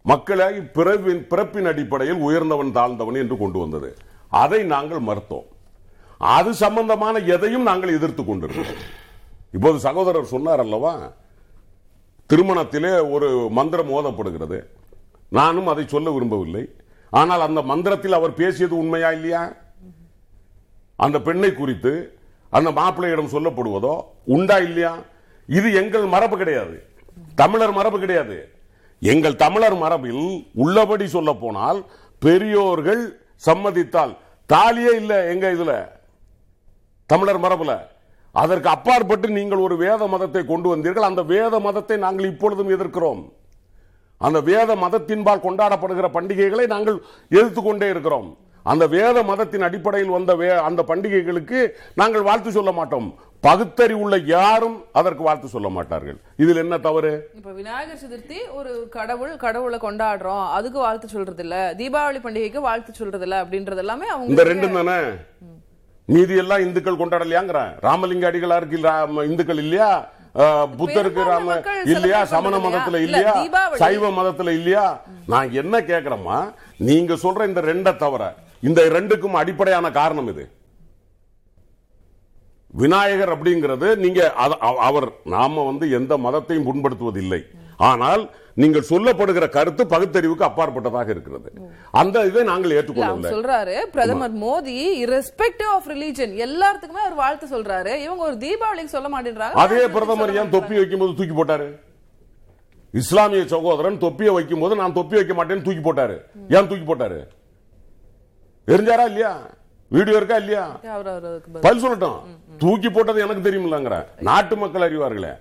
மக்களை பிறவின் பிறப்பின் அடிப்படையில் உயர்ந்தவன் தாழ்ந்தவன் என்று கொண்டு வந்தது. அதை நாங்கள் மறுத்தோம். அது சம்பந்தமான எதையும் நாங்கள் எதிர்த்து கொண்டிருக்கிறோம் இப்போது சகோதரர் சொன்னார் அல்லவா? திருமணத்திலே ஒரு மந்திரம் ஓதப்படுகிறது. நானும் அதை சொல்ல விரும்பவில்லை. ஆனால் அந்த மந்திரத்தில் அவர் பேசியது உண்மையா இல்லையா? அந்த பெண்ணை குறித்து அந்த மாப்பிள்ளையிடம் சொல்லப்படுவதோ உண்டா இல்லையா? இது எங்கள் மரபு கிடையாது. தமிழர் மரபு கிடையாது. எங்கள் தமிழர் மரபில் உள்ளபடி சொல்ல போனால் பெரியோர்கள் சம்மதித்தால் தாலியே இல்ல எங்க இதுல? தமிழர் மரபுல. அதற்கு அப்பாற்பட்டு நீங்கள் ஒரு வேத மதத்தை கொண்டு வந்தீர்கள். அந்த வேத மதத்தை நாங்கள் இப்பொழுதும் எதிர்க்கிறோம். அந்த வேத மதத்தின்பால் கொண்டாடப்படுகிற பண்டிகைகளை நாங்கள் எதிர்த்து கொண்டே இருக்கிறோம். அந்த வேத மதத்தின் அடிப்படையில் வந்த வே- அந்த பண்டிகைகளுக்கு நாங்கள் வாழ்த்து சொல்ல மாட்டோம். பகுத்தறிவுள்ள யாரும் அதற்கு வாழ்த்து சொல்ல மாட்டார்கள். இதில் என்ன தவறு? இப்ப விநாயகர் சதுர்த்தி ஒரு கடவுள் கடவுளை கொண்டாடுறோம். அதுக்கு வாழ்த்து சொல்றது இல்ல தீபாவளி பண்டிகைக்கு வாழ்த்து சொல்றது இல்ல அப்படின்றது எல்லாமே அவங்க இந்த ரெண்டும் தானே? மீதி எல்லாம் இந்துக்கள் கொண்டாடலையாங்கிறேன் ராமலிங்க அடிகளாருக்கு இந்துக்கள் இல்லையா? புத்தருக்கு ராம இல்லையா? சமண மதத்துல இல்லையா? சைவ மதத்துல இல்லையா? நான் என்ன கேக்குறேம்மா நீங்க சொல்ற இந்த ரெண்ட தவிர இந்த ரெண்டுக்கும் அடிப்படையான காரணம் இது. விநாயகர் அப்படிங்கிறது நீங்க அவர் நாம வந்து எந்த மதத்தையும் புண்படுத்துவதில்லை. ஆனால் நீங்கள் சொல்லப்படுகிற கருத்து பகுத்தறிவுக்கு அப்பாற்பட்டதாக இருக்கிறது. அந்த இதை நாங்கள் ஏற்றுக்கொள்ளவில்லை. சொல்றாரு பிரதமர் மோடி irrespective ஆஃப் ரிலீஜன் எல்லாத்துக்குமே அவர் வாழ்த்து சொல்றாரு. இவங்க ஒரு தீபாவளிக்கு சொல்ல மாட்டேன்றாங்க. அதே பிரதமர் ஏன் தொப்பி வைக்கும்போது தூக்கி போட்டாரு? இஸ்லாமிய சகோதரன் தொப்பியை வைக்கும்போது நான் தொப்பி வைக்க மாட்டேன்னு தூக்கி போட்டாரு. ஏன் தூக்கி போட்டாரு? எரிஞ்சாரா இல்லையா? வீடியோ இருக்கா இல்லையா. பதில் சொல்லட்டும். தூக்கி போட்டது எனக்கு தெரியுமில்லங்கிற நாட்டு மக்கள் அறிவார்களே.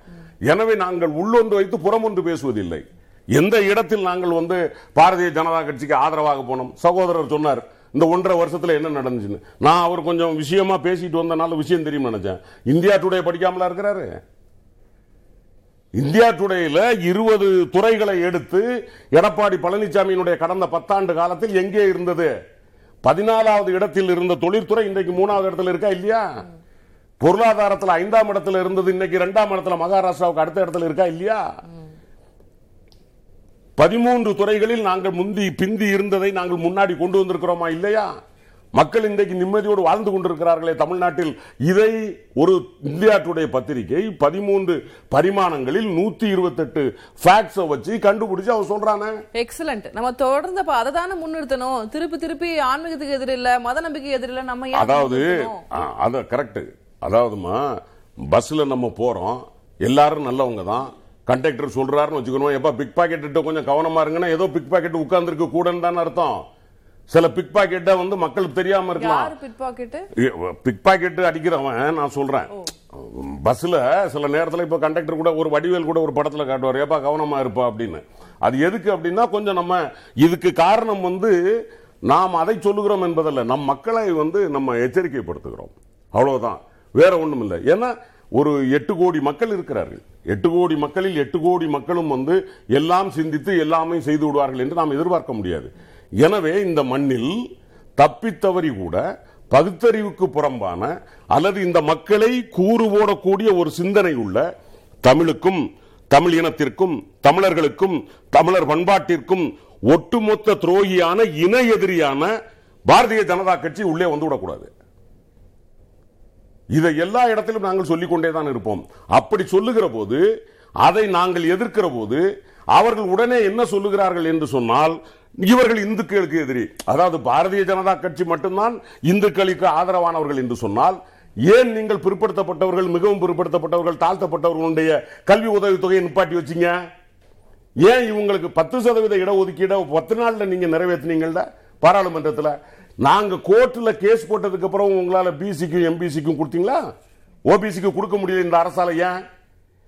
எனவே நாங்கள் உள்ளொன்று வைத்து புறம் ஒன்று பேசுவதில்லை. எந்த இடத்தில் நாங்கள் வந்து பாரதிய ஜனதா கட்சிக்கு ஆதரவாக போனோம்? சகோதரர் சொன்னார் இந்த ஒன்றரை வருஷத்துல என்ன நடந்துச்சுன்னு. நான் அவர் கொஞ்சம் விஷயமா பேசிட்டு வந்தனால விஷயம் தெரியும் நினைச்சேன். இந்தியா டுடே படிக்காமலா இருக்கிறாரு? இந்தியா டுடேல இருபது துறைகளை எடுத்து எடப்பாடி பழனிசாமியினுடைய கடந்த பத்தாண்டு காலத்தில் எங்கே இருந்தது? பதினாலாவது இடத்தில் இருந்த தொழிற்துறை இன்றைக்கு மூணாவது இடத்துல இருக்கா இல்லையா? பொருளாதாரத்தில் ஐந்தாம் இடத்துல இருந்தது இன்னைக்கு இரண்டாம் இடத்துல மகாராஷ்டிராவுக்கு அடுத்த இடத்துல இருக்கா இல்லையா? பதிமூன்று துறைகளில் நாங்கள் முந்தி பிந்தி இருந்ததை நாங்கள் முன்னாடி கொண்டு வந்திருக்கிறோமா இல்லையா? மக்கள் இன்றைக்கு நிம்மதியோடு வாழ்ந்து கொண்டிருக்கிறார்களே தமிழ்நாட்டில். இதை ஒரு இந்தியா டுடே பத்திரிகை பதிமூன்று பரிமாணங்களில் நூத்தி இருபத்தெட்டு ஃபேக்ட்ஸை வச்சு கண்டுபிடிச்சு அவன் சொல்றானே. எக்ஸலண்ட் நம்ம தொடர்ந்து அதை தானே முன்னிறுத்தணும். திருப்பி திருப்பி ஆன்மீகத்துக்கு எதிர் இல்ல மத நம்பிக்கை எதிர் இல்ல நம்ம அதாவது முன்னிறுத்தணும்? ஆ, அத கரெக்ட் அதாவதுமா பஸ்ல நம்ம போறோம். எல்லாரும் நல்லவங்க தான். கண்டக்டர் சொல்றாருன்னு வச்சுக்கணும். எப்ப பிக் பாக்கெட் கொஞ்சம் கவனமா இருங்கன்னா ஏதோ பிக் பாக்கெட் உட்கார்ந்துருக்கு கூடன்னு தானே அர்த்தம். சில பிக் பாக்கெட்டை வந்து மக்களுக்கு தெரியாம இருக்கலாம். பிக் பாக்கெட் அடிக்கிறவன் நான் சொல்றேன். பஸ்ல சில நேரத்துல இப்ப கண்டக்டர் கூட ஒரு வடிவேல் கூட ஒரு படத்துல காட்டுவார். ஏப்பா கவனமா இருப்பா அப்படின்னு. அது எதுக்கு அப்படின்னா கொஞ்சம் நம்ம இதுக்கு காரணம் வந்து நாம் அதை சொல்லுகிறோம் என்பதல்ல. நம் மக்களை வந்து நம்ம எச்சரிக்கைப்படுத்துகிறோம். அவ்வளவுதான். வேற ஒண்ணும் இல்லை ஏன்னா ஒரு எட்டு கோடி மக்கள் இருக்கிறார்கள். எட்டு கோடி மக்களில் எட்டு கோடி மக்களும் வந்து எல்லாம் சிந்தித்து எல்லாமே செய்து விடுவார்கள் என்று நாம் எதிர்பார்க்க முடியாது. எனவே இந்த மண்ணில் தப்பித்தவறி கூட பகுத்தறிவுக்கு புறம்பான அல்லது இந்த மக்களை கூறு போடக்கூடிய ஒரு சிந்தனை உள்ள தமிழுக்கும் தமிழ் இனத்திற்கும் தமிழர்களுக்கும் தமிழர் பண்பாட்டிற்கும் ஒட்டுமொத்த துரோகியான இன எதிரியான பாரதிய ஜனதா கட்சி உள்ளே வந்துவிடக்கூடாது இதை எல்லா இடத்திலும் நாங்கள் சொல்லிக்கொண்டே தான் இருப்போம். அப்படி சொல்லுகிற போது அதை நாங்கள் எதிர்க்கிற போது அவர்கள் உடனே என்ன சொல்லுகிறார்கள் என்று சொன்னால் இவர்கள் இந்துக்களுக்கு எதிரி. அதாவது பாரதிய ஜனதா கட்சி மட்டும்தான் இந்துக்களுக்கு ஆதரவானவர்கள் என்று சொன்னால் ஏன் நீங்கள் பிற்படுத்தப்பட்டவர்கள் மிகவும் பிற்படுத்தப்பட்டவர்கள் தாழ்த்தப்பட்டவர்களுடைய கல்வி உதவித்தொகையை நிப்பாட்டி வச்சீங்க? ஏன் இவங்களுக்கு பத்து சதவீத இடஒதுக்கீடை பத்து நாளில் நீங்க நிறைவேற்றினீங்கல்ல பாராளுமன்றத்தில். நாங்க கோர்ட்ல கேஸ் போட்டதுக்கு அப்புறம் உங்களால பிசிக்கும் எம்பிசிக்கும் கொடுத்தீங்களா? ஓபிசிக்கு கொடுக்க முடியல இந்த அரசால ஏன்?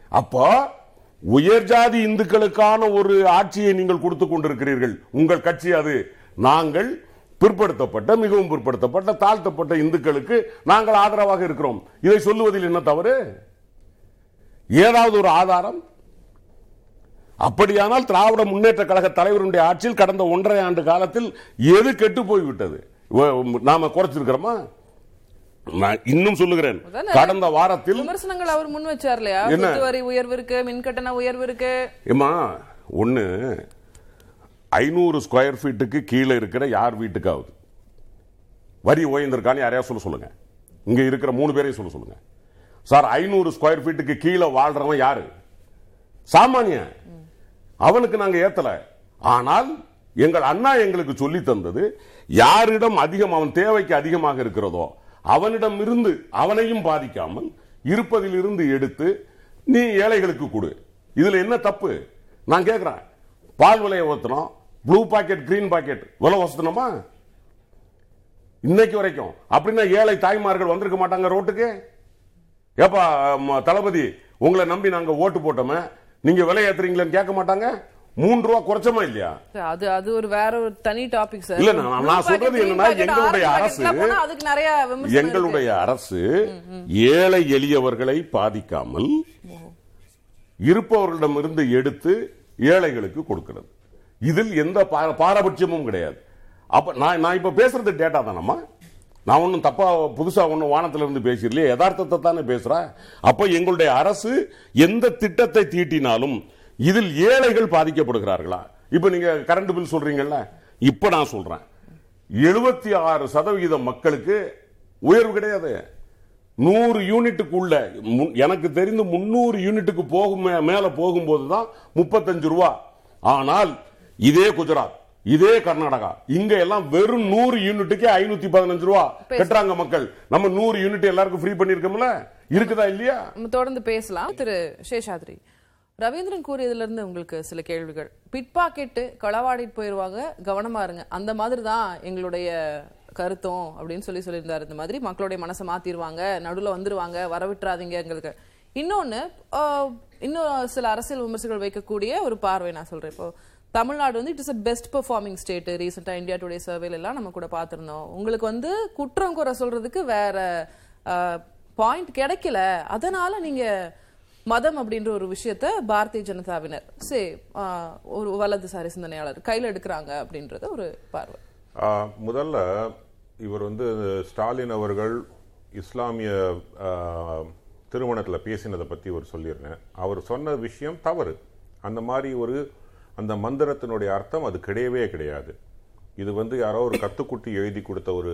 அப்போ உயர் ஜாதி இந்துக்களுக்கான ஒரு ஆட்சியை நீங்கள் கொடுத்து கொண்டிருக்கிறீர்கள். உங்கள் கட்சி அது. நாங்கள் பிற்படுத்தப்பட்ட மிகவும் பிற்படுத்தப்பட்ட தாழ்த்தப்பட்ட இந்துக்களுக்கு நாங்கள் ஆதரவாக இருக்கிறோம். இதை சொல்லுவதில் என்ன தவறு? ஏதாவது ஒரு ஆதாரம்? அப்படியானால் திராவிட முன்னேற்ற கழக தலைவருடைய ஆட்சியில் கடந்த ஒன்றரை ஆண்டு காலத்தில் எது கெட்டு போய்விட்டது? நாம குறைச்சிருக்கிறோமா? நான் இன்னும் சொல்லுகிறேன்? கடந்த வாரத்தில் விமர்சனங்கள் அவர் முன் வச்சார் இல்லையா வரி உயர்வு இருக்கு மின்கட்டண உயர்வு இருக்கு. ஏமா ஒண்ணு ஐநூறு ஸ்கொயர் ஃபீட்டுக்கு கீழே இருக்கிற யார் வீட்டுக்காவது? வரி ஓய்ந்திருக்கான்னு யாரையா சொல்ல சொல்லுங்க? இங்க இருக்கிற மூணு பேரையும் சொல்ல சொல்லுங்க. சார் ஐநூறு ஸ்கொயர் ஃபீட்டுக்கு கீழே வாழ்றவன் யாரு? சாமானியன் அவனுக்கு நாங்க ஏத்தல. ஆனால் எங்கள் அண்ணா எங்களுக்கு சொல்லி தந்தது யாரிடம் அதிகம் அவன் தேவைக்கு அதிகமாக இருக்கிறதோ அவனிடம் இருந்து அவனையும் பாதிக்காமல் இருப்பதில் இருந்து எடுத்து நீ ஏழைகளுக்கு கொடு. இதுல என்ன தப்பு? நான் கேட்கிறேன் பால் விலையை ஊத்தணும் ப்ளூ பாக்கெட் கிரீன் பாக்கெட் விலை வசத்தணுமா இன்னைக்கு வரைக்கும். அப்படின்னா ஏழை தாய்மார்கள் வந்திருக்க மாட்டாங்க ரோட்டுக்கு? ஏப்பா தளபதி உங்களை நம்பி நாங்கள் ஓட்டு போட்டோமே. நீங்க விலை ஏத்துறீங்களேன்னு கேட்க மாட்டாங்க? மூன்று ரூபா குறைச்சமா இல்லையா? அது அது ஒரு வேற ஒரு தனி டாபிக் சார். இல்ல, நான் சொல்றது என்னன்னா, எங்களுடைய அரசு-. எங்களுடைய அரசு ஏழை எளியவர்களை பாதிக்காமல் இருப்பவர்களிடமிருந்து எடுத்து ஏழைகளுக்கு கொடுக்கிறது. இதில் எந்த பாரபட்சமும் கிடையாது. அப்ப நான் நான் இப்ப பேசுறது டேட்டா தானம்மா? நான் ஒன்றும் தப்பா புதுசா ஒன்றும் வானத்துல இருந்து பேசிடலையே. யதார்த்தத்தை தானே பேசுறேன் அப்ப எங்களுடைய அரசு எந்த திட்டத்தை தீட்டினாலும் இதில் ஏழைகள் பாதிக்கப்படுகிறார்களா? இப்ப நீங்க கரண்ட் பில் சொல்றீங்கல்ல? இப்ப நான் சொல்றேன். எழுபத்தி ஆறு சதவிகித மக்களுக்கு உயர்வு கிடையாது. நூறு யூனிட்டுக்குள்ள எனக்கு தெரிந்து முன்னூறு யூனிட்டுக்கு போகும் மேல போகும்போது தான் முப்பத்தஞ்சு ரூபா. ஆனால் இதே குஜராத் இதே கர்நாடகா இங்க எல்லாம் வெறும் நூறு யூனிட்டுக்கே ஐநூத்தி பதினஞ்சு ரூபா கட்டுறாங்க மக்கள். நம்ம நூறு யூனிட் எல்லாருக்கும் ஃப்ரீ பண்ணிருக்கோம்ல இருக்குதா இல்லையா? தொடர்ந்து பேசலாம். திரு சேஷாத்ரி ரவீந்திரன் கூறியதுலேருந்து உங்களுக்கு சில கேள்விகள். பிட்பாக்கெட்டு களவாடிட்டு போயிடுவாங்க கவனமா இருங்க. அந்த மாதிரி தான் எங்களுடைய கருத்தம் அப்படின்னு சொல்லி சொல்லியிருந்தார். இந்த மாதிரி மக்களுடைய மனசை மாற்றிடுவாங்க நடுவில் வந்துடுவாங்க வர வரவிட்டுறாதீங்க எங்களுக்கு. இன்னொன்று இன்னும் சில அரசியல் விமர்சகர்கள் வைக்கக்கூடிய ஒரு பார்வை நான் சொல்கிறேன் இப்போ தமிழ்நாடு வந்து it is best performing state ரீசெண்டாக இந்தியா டுடே சர்வேல எல்லாம் நம்ம கூட பார்த்துருந்தோம். உங்களுக்கு வந்து குற்றம் குறை சொல்றதுக்கு வேற பாயிண்ட் கிடைக்கல. அதனால நீங்கள் மதம் அப்படின்ற ஒரு விஷயத்த பாரதிய ஜனதாவினர் சே ஒரு வலதுசாரி சிந்தனையாளர் கையில் எடுக்கிறாங்க அப்படின்றது ஒரு பார்வை. முதல்ல இவர் வந்து ஸ்டாலின் அவர்கள் இஸ்லாமிய திருமணத்தில் பேசினதை பற்றி ஒரு சொல்லியிருந்தேன். அவர் சொன்ன விஷயம் தவறு. அந்த மாதிரி ஒரு அந்த மந்திரத்தினுடைய அர்த்தம் அது கிடையவே கிடையாது. இது வந்து யாரோ ஒரு கத்துக்குட்டி எழுதி கொடுத்த ஒரு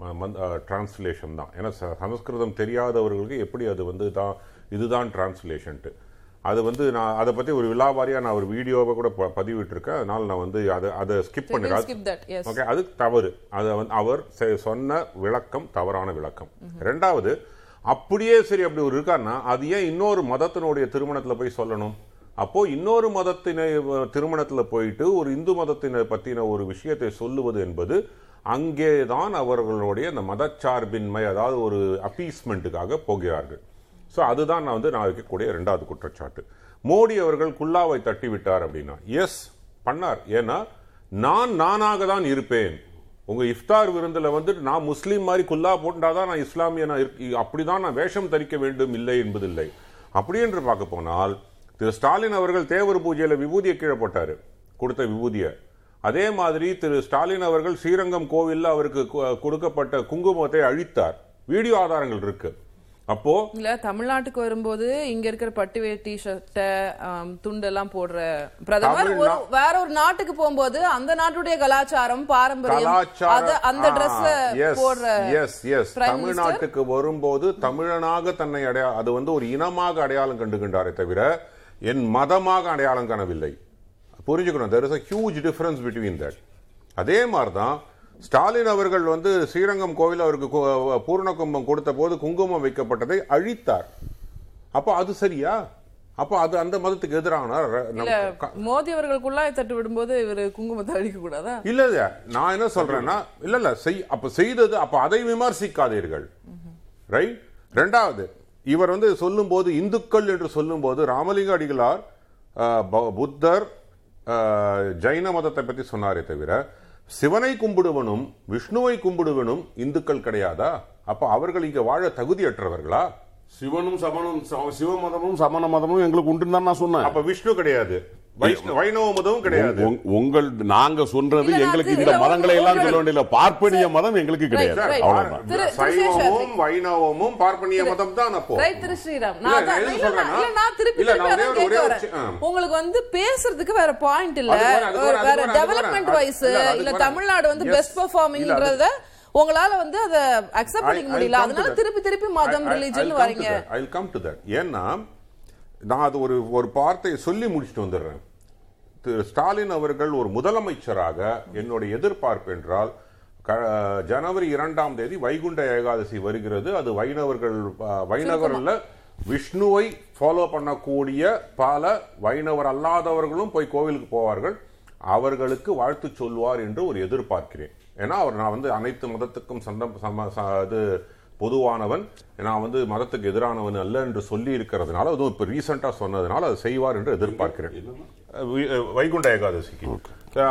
டிரான்ஸ்லேஷன் தான். ஏன்னா சமஸ்கிருதம் தெரியாதவர்களுக்கு எப்படி அது வந்து தான் இதுதான் டிரான்ஸ்லேஷன்ட்டு அது வந்து நான் அதை பற்றி ஒரு விழாவாரியாக நான் ஒரு வீடியோவை கூட ப- பதிவிட்டிருக்கேன். அதனால நான் வந்து அதை அதை ஸ்கிப் பண்ணிடுறேன். ஓகே அது தவறு. அது வந்து அவர் சொன்ன விளக்கம் தவறான விளக்கம். ரெண்டாவது அப்படியே சரி அப்படி ஒரு இருக்காருன்னா அது ஏன் இன்னொரு மதத்தினுடைய திருமணத்துல போய் சொல்லணும்? அப்போ இன்னொரு மதத்தினை திருமணத்துல போயிட்டு ஒரு இந்து மதத்தினை பத்தின ஒரு விஷயத்தை சொல்லுவது என்பது அங்கேதான் அவர்களுடைய அந்த மதச்சார்பின்மை அதாவது ஒரு அப்பீஸ்மெண்ட்டுக்காக போகிறார்கள். ஸோ அதுதான் நான் வந்து நான் வைக்கக்கூடிய ரெண்டாவது குற்றச்சாட்டு. மோடி அவர்கள் குல்லாவை தட்டி விட்டார் அப்படின்னா எஸ் பண்ணார். ஏன்னா நான் நானாக தான் இருப்பேன். உங்கள் இஃப்தார் விருந்தில் வந்து நான் முஸ்லீம் மாதிரி குல்லா போட்டாதான் நான் இஸ்லாமியனா இருக்க- அப்படிதான் நான் வேஷம் தரிக்க வேண்டும் இல்லை என்பதில்லை. அப்படி என்று பார்க்க போனால் திரு ஸ்டாலின் அவர்கள் தேவர் பூஜையில் விபூதியை கீழே போட்டார் கொடுத்த விபூதியை. அதே மாதிரி திரு ஸ்டாலின் அவர்கள் ஸ்ரீரங்கம் கோவில்ல அவருக்கு கொடுக்கப்பட்ட குங்குமத்தை அழித்தார். வீடியோ ஆதாரங்கள் இருக்கு. அப்போ இல்ல தமிழ்நாட்டுக்கு வரும்போது இங்க இருக்கிற பட்டு வேட்டி ஷர்ட்டை துண்டு எல்லாம் போடுற பிரதமர் வேற ஒரு நாட்டுக்கு போகும்போது அந்த நாட்டுடைய கலாச்சாரம் பாரம்பரியம் அந்த ட்ரெஸ் போடுற எஸ் எஸ் தமிழ்நாட்டுக்கு வரும்போது தமிழனாக தன்னை அடையா அது வந்து ஒரு இனமாக அடையாளம் கண்டுகின்றாரே தவிர என் மதமாக அடையாளம் காணவில்லை. புரிஞ்சுக்கணும். There is a huge difference between that. அதே மாதிரி தான் ஸ்டாலின் அவர்கள் வந்து ஸ்ரீரங்கம் கோவில் அவருக்கு பூர்ண கும்பம் கொடுத்த போது குங்குமம் வைக்கப்பட்டதை அழித்தார். அப்போ அது சரியா? அப்போ அது அந்த மதத்துக்கு எதிரான? மோடி அவர்களுக்குள்ளாய் தட்டு விடும்போது இவரு குங்குமத்தை அழிக்க கூடாதா இல்ல இல்ல. நான் என்ன சொல்றேன்னா இல்ல இல்ல. செய் அப்ப செய்தது அப்ப அதை விமர்சிக்காதீர்கள். ரைட் ரெண்டாவது இவர் வந்து சொல்லும்போது இந்துக்கள் என்று சொல்லும்போது ராமலிங்க அடிகளார் புத்தர் ஜைன மதத்தை பத்தி சொன்னாரே தவிர சிவனை கும்பிடுவனும் விஷ்ணுவை கும்பிடுவனும் இந்துக்கள் கிடையாதா? அப்ப அவர்கள் இங்க வாழ தகுதியற்றவர்களா? சிவனும் சமனும் சிவ மதமும் சமண மதமும் எங்களுக்கு உண்டுன்னு தான் நான் சொன்னேன். அப்ப விஷ்ணு கிடையாது. வைணவ மதமும் கிடையாது உங்க- உங்கள் நாங்க சொல்றது எங்களுக்கு இந்த மதங்களை எல்லாம் சொல்ல வேண்டிய பார்ப்பனிய மதம் எங்களுக்கு கிடையாது. அவ்வளவுதான் சைவமும். வைணவமும் பார்ப்பனிய மதம் தான் அப்போ திரு ஸ்ரீராம் நான் திருப்பி. உங்களுக்கு வந்து பேசுறதுக்கு வேற பாயிண்ட் இல்ல வேற டெவலப்மெண்ட் வைஸ். இல்ல. தமிழ்நாடு வந்து. பெஸ்ட் பெர்ஃபார்மிங்ன்றத உங்களால வந்து அத அக்செப்ட் பண்ணிக்க முடியல come to அதனால that. திருப்பி திருப்பி மதம் ரிலிஜன் வரீங்க that. I'll come to that. ஏன்னா நான் அது ஒரு ஒரு வார்த்தையை சொல்லி முடிச்சுட்டு வந்துடுறேன். திரு ஸ்டாலின் அவர்கள் ஒரு முதலமைச்சராக என்னுடைய எதிர்பார்ப்பு என்றால் க- ஜனவரி இரண்டாம் தேதி வைகுண்ட ஏகாதசி வருகிறது. அது வைணவர்கள் வைணவர்ல விஷ்ணுவை ஃபாலோ பண்ணக்கூடிய பல வைணவர் அல்லாதவர்களும் போய் கோவிலுக்கு போவார்கள். அவர்களுக்கு வாழ்த்து சொல்வார் என்று ஒரு எதிர்பார்க்கிறேன். ஏன்னா அவர் நான் வந்து அனைத்து மதத்துக்கும் சந்தம் சம இது பொதுவானவன் நான் வந்து மதத்துக்கு எதிரானவன் அல்ல என்று சொல்லி இருக்கிறதுனால அதுவும் இப்போ ரீசெண்டாக சொன்னதுனால அதை செய்வார் என்று எதிர்பார்க்கிறேன். வைகுண்ட ஏகாதசிக்கு.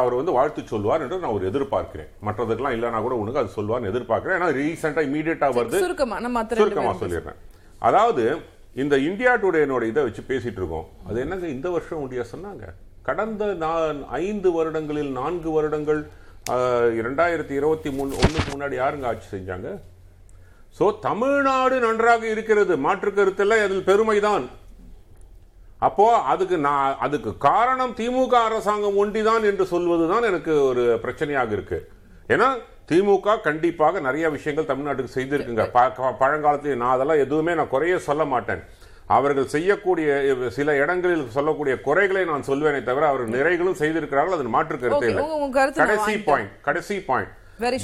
அவர் வந்து வாழ்த்து சொல்வார் என்று நான் ஒரு எதிர்பார்க்கிறேன். மற்றதுக்கெல்லாம் இல்லைனா கூட உனக்கு அது சொல்வார்னு எதிர்பார்க்கிறேன். ஏன்னா ரீசெண்டாக இமீடியட்டாக வருது. சுருக்கமா நம்ம மத்த ரெண்டு சுருக்கமா பேரும் சொல்லிடுறேன். அதாவது இந்த இந்தியா டுடேனோட இதை வச்சு பேசிட்டு இருக்கோம். அது என்னங்க இந்த வருஷம் முடியா சொன்னாங்க? கடந்த நான் ஐந்து வருடங்களில் நான்கு வருடங்கள் இரண்டாயிரத்தி இருபத்தி மூணு ஒண்ணுக்கு முன்னாடி யாருங்க ஆட்சி செஞ்சாங்க? சோ தமிழ்நாடு நன்றாக இருக்கிறது மாற்று கருத்தில் அதில் பெருமைதான் அப்போ அதுக்கு நான் அதுக்கு காரணம் திமுக அரசாங்கம் ஒண்டிதான் என்று சொல்வதுதான் எனக்கு ஒரு பிரச்சனையாக இருக்கு ஏன்னா திமுக கண்டிப்பாக நிறைய விஷயங்கள் தமிழ்நாட்டுக்கு செய்திருக்குங்க பழங்காலத்தில் நான் அதெல்லாம் எதுவுமே நான் குறைய சொல்ல மாட்டேன் அவர்கள் செய்யக்கூடிய சில இடங்களில் சொல்லக்கூடிய குறைகளை நான் சொல்வேனே தவிர அவர்கள் நிறைகளும் செய்திருக்கிறார்கள் அது மாற்று கருத்தே இல்லை கடைசி. பாயிண்ட் கடைசி பாயிண்ட்.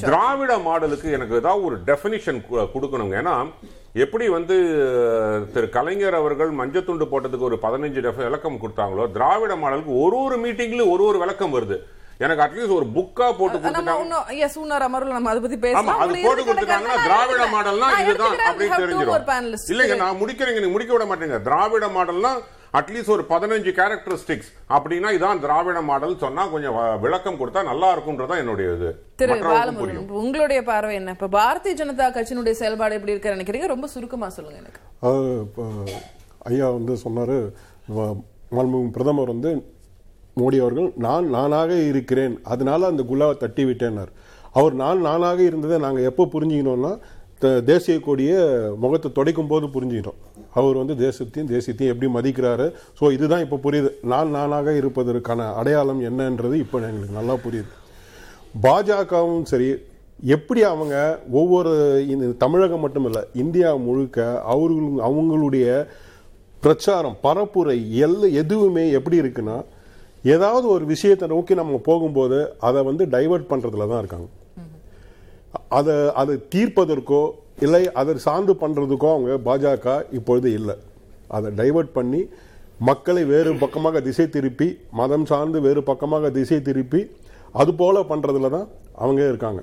திராவிட மாடலுக்கு எனக்கு ஏதாவது ஒரு டெபினிஷன் கொடுக்கணுங்க. ஏன்னா எப்படி வந்து திரு கலைஞர் அவர்கள் மஞ்சத்துண்டு போட்டதுக்கு ஒரு பதினஞ்சு விளக்கம் கொடுத்தாங்களோ திராவிட மாடலுக்கு ஒரு ஒரு மீட்டிங்ல ஒரு ஒரு விளக்கம் வருது. எனக்கு அட்லீஸ்ட் ஒரு புக்கா போட்டு கொடுத்துட்டாங்க அமர்வுல நம்ம அதை பத்தி பேசலாம். அது போட்டு கொடுத்துட்டாங்கன்னா திராவிட மாடல்னா இதுதான். அப்படின்னு தெரிஞ்சிடும். இல்லைங்க நான் முடிக்கிறேங்க நீங்க முடிக்க விட மாட்டேங்க. திராவிட மாடல்னா அட்லீஸ்ட் ஒரு பதினஞ்சு கேரக்டரிஸ்டிக்ஸ் அப்படின்னா இதான் திராவிட மாடல் சொன்னா கொஞ்சம் வ- விளக்கம் கொடுத்தா நல்லா இருக்கும்ன்றதான் என்னுடைய இது. திரு பாலமுருகன் உங்களுடைய பார்வை என்ன? இப்ப பாரதிய ஜனதா கட்சியினுடைய செயல்பாடு எப்படி இருக்கு நினைக்கிறீங்க? ரொம்ப சுருக்கமா சொல்லுங்க எனக்கு. ஐயா வந்து சொன்னார் பிரதமர் வந்து மோடி அவர்கள் நான் நானாக இருக்கிறேன். அதனால அந்த குலாவை தட்டி விட்டேன்னார். அவர் நான் நானாக இருந்ததை நாங்கள் எப்போ புரிஞ்சுக்கணும்னா த- தேசிய கொடியை முகத்தை துடைக்கும் போது புரிஞ்சுக்கிட்டோம். அவர் வந்து தேசத்தையும் தேசியத்தையும் எப்படி மதிக்கிறாரு? ஸோ இதுதான் இப்போ புரியுது. நான் நானாக இருப்பதற்கான அடையாளம் என்னன்றது இப்போ எங்களுக்கு நல்லா புரியுது. பாஜகவும் சரி எப்படி அவங்க ஒவ்வொரு தமிழகம் மட்டுமில்ல இந்தியா முழுக்க அவர்கள் அவங்களுடைய பிரச்சாரம் பரப்புரை எல்ல எதுவுமே எப்படி இருக்குன்னா ஏதாவது ஒரு விஷயத்தை நோக்கி நம்ம போகும்போது அதை வந்து டைவர்ட் பண்றதுல தான் இருக்காங்க அதை அதை தீர்ப்பதற்கோ இல்லை அதை சார்ந்து பண்ணுறதுக்கும் அவங்க பாஜக இப்பொழுது இல்லை. அதை டைவர்ட் பண்ணி மக்களை வேறு பக்கமாக திசை திருப்பி மதம் சார்ந்து வேறு பக்கமாக திசை திருப்பி அது போல பண்ணுறதுல தான் அவங்க இருக்காங்க.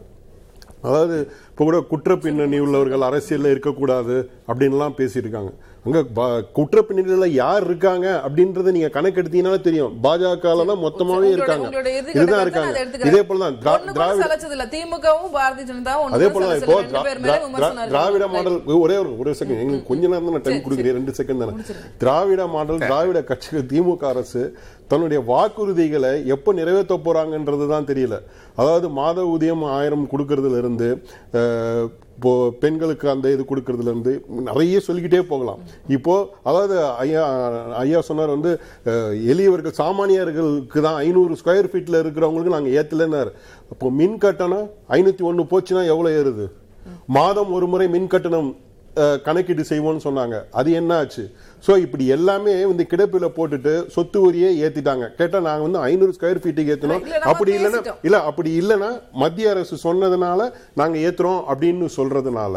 அதாவது இப்போ கூட குற்ற பின்னணி உள்ளவர்கள் அரசியலில் இருக்கக்கூடாது அப்படின்லாம் பேசியிருக்காங்க அங்க பா- குற்ற பின்னணியில் யார் இருக்காங்க அப்படின்றத நீங்க கணக்கெடுத்தீங்கன்னா தெரியும். பாஜக தான் மொத்தமாவே உங்களுடைய- இருக்காங்க. இதுதான் இருக்காங்க. இதே போல தான் திராவிட சலைச்சது இல்ல. திமுகவும் பாரதிய ஜனதாவும் அதே கூட போல தான் சலைச்சது இப்போ. திராவிட. மாடல் ஒரே ஒரு ஒரு செகண்ட் எங்களுக்கு கொஞ்ச நேரம் தான் டைம் கொடுக்குறேன் ரெண்டு செகண்ட் தானே. திராவிட மாடல் திராவிட கட்சிகள் திமுக அரசு தன்னுடைய வாக்குறுதிகளை எப்போ நிறைவேற்ற போறாங்கன்றது தான் தெரியல. அதாவது மாத ஊதியம் ஆயிரம் கொடுக்கறதுல இருந்து அஹ், இப்போ பெண்களுக்கு அந்த இது கொடுக்கறதுலேருந்து நிறைய சொல்லிக்கிட்டே போகலாம். இப்போது அதாவது ஐயா ஐயா சொன்னார் வந்து எளியவர்கள் சாமானியர்களுக்கு தான் ஐநூறு ஸ்கொயர் ஃபீட்டில் இருக்கிறவங்களுக்கு நாங்கள் ஏத்தலைன்னாரு. அப்போ மின் கட்டணம் ஐநூற்றி ஒன்று போச்சுன்னா எவ்வளோ ஏறுது? மாதம் ஒரு முறை மின் கட்டணம் கணக்கீடு செய்வோம்னு சொன்னாங்க. அது என்ன ஆச்சு சோ இப்படி எல்லாமே இந்த கிடப்பில போட்டுட்டு சொத்து வரியே ஏத்திட்டாங்க. கேட்டா நாங்க வந்து ஐநூறு ஸ்கொயர் ஃபீட்டுக்கு நம்ம அப்படி இல்லைன்னா. இல்ல அப்படி இல்லைன்னா மத்திய அரசு சொன்னதுனால நாங்க ஏத்துறோம் அப்படின்னு சொல்றதுனால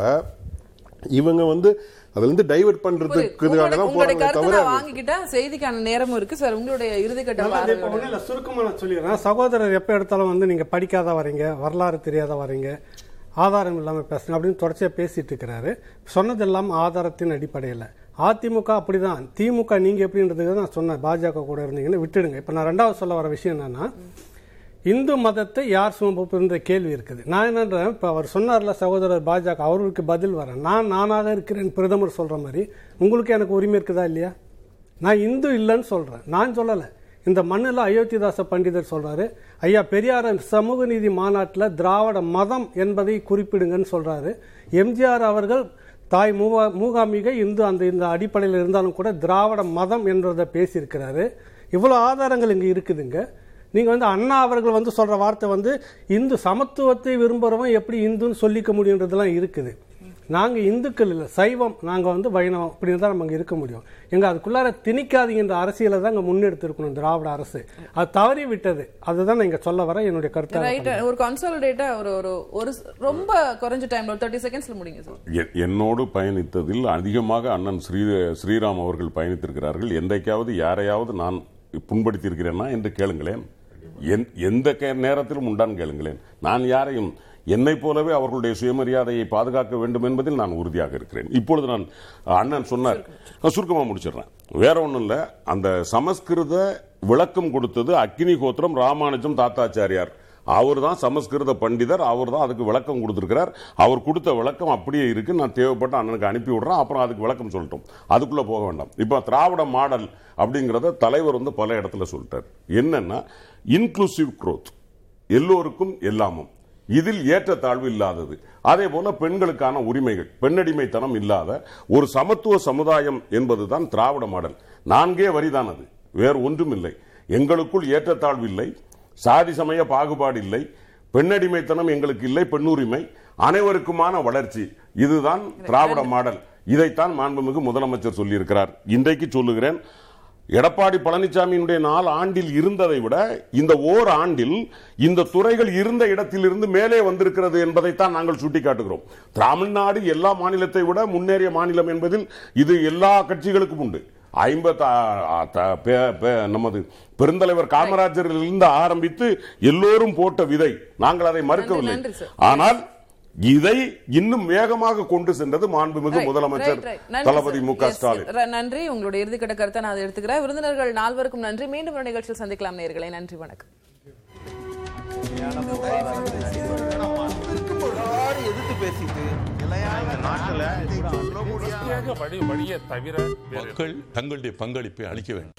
இவங்க வந்து அதுல இருந்து டைவர்ட் பண்றதுக்கு தான் போறாங்க தவிர வாங்கிக்கிட்டேன் செய்திக்கான நேரமும் இருக்கு. சார் உங்களுடைய இறுதி கட்ட நல்லா பார்வை இப்போ ஒன்றும் இல்லை சுருக்கமாக நான் சொல்லிடுறேன். சகோதரர் எப்போ எடுத்தாலும் வந்து நீங்கள் படிக்காத வரீங்க வரலாறு தெரியாத வரீங்க. ஆதாரம் இல்லாமல் பேசுங்க அப்படின்னு தொடர்ச்சியாக பேசிட்டு இருக்கிறாரு. சொன்னதெல்லாம் ஆதாரத்தின் அடிப்படையில். அதிமுக அப்படிதான். திமுக நீங்கள் எப்படின்றதுக்கு தான் நான் சொன்னேன். பாஜக கூட இருந்தீங்கன்னு விட்டுடுங்க. இப்போ நான் ரெண்டாவது சொல்ல வர விஷயம் என்னன்னா இந்து மதத்தை யார் சுமப்புன்ற கேள்வி இருக்குது. நான் என்னன்றேன் இப்போ அவர் சொன்னார்ல சகோதரர் பாஜக அவருக்கு பதில் வரேன். நான் நானாக இருக்கிறேன் பிரதமர் சொல்கிற மாதிரி. உங்களுக்கு எனக்கு உரிமை இருக்குதா இல்லையா? நான் இந்து இல்லைன்னு சொல்கிறேன் நான் சொல்லலை. இந்த மண்ணில் அயோத்திதாச பண்டிதர் சொல்கிறாரு ஐயா பெரியார சமூக நீதி மாநாட்டில் திராவிட மதம் என்பதை குறிப்பிடுங்கன்னு சொல்கிறாரு எம்ஜிஆர் அவர்கள் தாய் மூகா மூகாம்பிகை இந்து அந்த இந்த அடிப்படையில் இருந்தாலும் கூட திராவிட மதம் என்றதை பேசியிருக்கிறாரு. இவ்வளோ ஆதாரங்கள் இங்கே இருக்குதுங்க. நீங்கள் வந்து அண்ணா அவர்கள் வந்து சொல்கிற வார்த்தை வந்து இந்து சமத்துவத்தை விரும்புகிறவன் எப்படி இந்துன்னு சொல்லிக்க முடியுன்றதெல்லாம் இருக்குது. நாங்கள் இந்துக்கள் இல்லை சைவம் நாங்கள் வந்து வைணவம் அப்படின்னு தான் நம்ம இருக்க முடியும். எங்க அதுக்குள்ளார திணிக்காதீங்கன்ற அரசியலை தான் இங்கே முன்னெடுத்திருக்கணும் திராவிட அரசு. அது தவறி விட்டது. அதுதான் நான் இங்க சொல்ல வர என்னுடைய கருத்து ரைட் ஒரு கன்சாலிடேட்டா ஒரு ஒரு ஒரு ரொம்ப குறைஞ்ச டைம்ல ஒரு தேர்ட்டி செகண்ட்ஸ்ல முடிங்க சார். என்னோடு பயணித்ததில் அதிகமாக அண்ணன் ஸ்ரீ ஸ்ரீராம் அவர்கள் பயணித்திருக்கிறார்கள். என்றைக்காவது யாரையாவது நான் புண்படுத்தியிருக்கிறேன்னா என்று கேளுங்களேன். எந்- எந்த கே- நேரத்திலும் உண்டான் கேளுங்களேன். நான் யாரையும் என்னை போலவே அவர்களுடைய சுயமரியாதையை பாதுகாக்க வேண்டும் என்பதில் நான் உறுதியாக இருக்கிறேன். இப்பொழுது நான் அண்ணன் சொன்னார் சுருக்கமாக முடிச்சிடுறேன். வேற ஒன்றும் இல்லை. அந்த சமஸ்கிருத விளக்கம் கொடுத்தது அக்னி கோத்திரம் ராமானுஜம் தாத்தாச்சாரியார். அவர் தான் சமஸ்கிருத பண்டிதர் அவர் தான் அதுக்கு விளக்கம் கொடுத்துருக்கிறார். அவர் கொடுத்த விளக்கம் அப்படியே இருக்கு. நான் தேவைப்பட்ட அண்ணனுக்கு அனுப்பி விடுறேன். அப்புறம் அதுக்கு விளக்கம் சொல்லட்டும். அதுக்குள்ளே போக வேண்டாம். இப்போ திராவிட மாடல் அப்படிங்கிறத தலைவர் வந்து பல இடத்துல சொல்லிட்டார். என்னன்னா இன்க்ளூசிவ் க்ரோத் எல்லோருக்கும் எல்லாமும். இதில் ஏற்றத்தாழ்வு இல்லாதது. அதே போல பெண்களுக்கான உரிமைகள் பெண்ணடிமைத்தனம் இல்லாத ஒரு சமத்துவ சமுதாயம் என்பதுதான் திராவிட மாடல். நான்கே வரிதான் அது. வேறு ஒன்றும் இல்லை எங்களுக்குள் ஏற்றத்தாழ்வு இல்லை. சாதி சமய பாகுபாடு இல்லை. பெண்ணடிமைத்தனம் எங்களுக்கு இல்லை. பெண்ணுரிமை அனைவருக்குமான வளர்ச்சி. இதுதான் திராவிட மாடல். இதைத்தான் மாண்புமிகு முதலமைச்சர் சொல்லியிருக்கிறார். இன்றைக்கு சொல்லுகிறேன் எடப்பாடி பழனிசாமியினுடைய நாலு ஆண்டில் இருந்ததை விட இந்த ஓர் ஆண்டில் இந்த துறைகள் இருந்த இடத்திலிருந்து மேலே வந்திருக்கிறது என்பதைத்தான் நாங்கள் சுட்டிக்காட்டுகிறோம். தமிழ்நாடு எல்லா மாநிலத்தை விட முன்னேறிய மாநிலம் என்பதில் இது எல்லா கட்சிகளுக்கும் உண்டு. ஐம்பத்த நமது பெருந்தலைவர் காமராஜரிலிருந்து ஆரம்பித்து எல்லோரும் போட்ட விதை. நாங்கள் அதை மறுக்கவில்லை. ஆனால் இதை இன்னும் வேகமாக கொண்டு சென்றது மாண்புமிகு முதலமைச்சர் தளபதி. மு க ஸ்டாலின். நன்றி. உங்களுடைய இறுதிக்கட்ட கருத்தை நான் அதை எடுத்துக்கிறேன். விருந்தினர்கள் நால்வருக்கும் நன்றி. மீண்டும் ஒரு நிகழ்ச்சியில் சந்திக்கலாம் நேயர்களே. நன்றி வணக்கம். எதிர்த்து பேசிட்டு மக்கள் தங்களுடைய பங்களிப்பை அளிக்க வேண்டும்.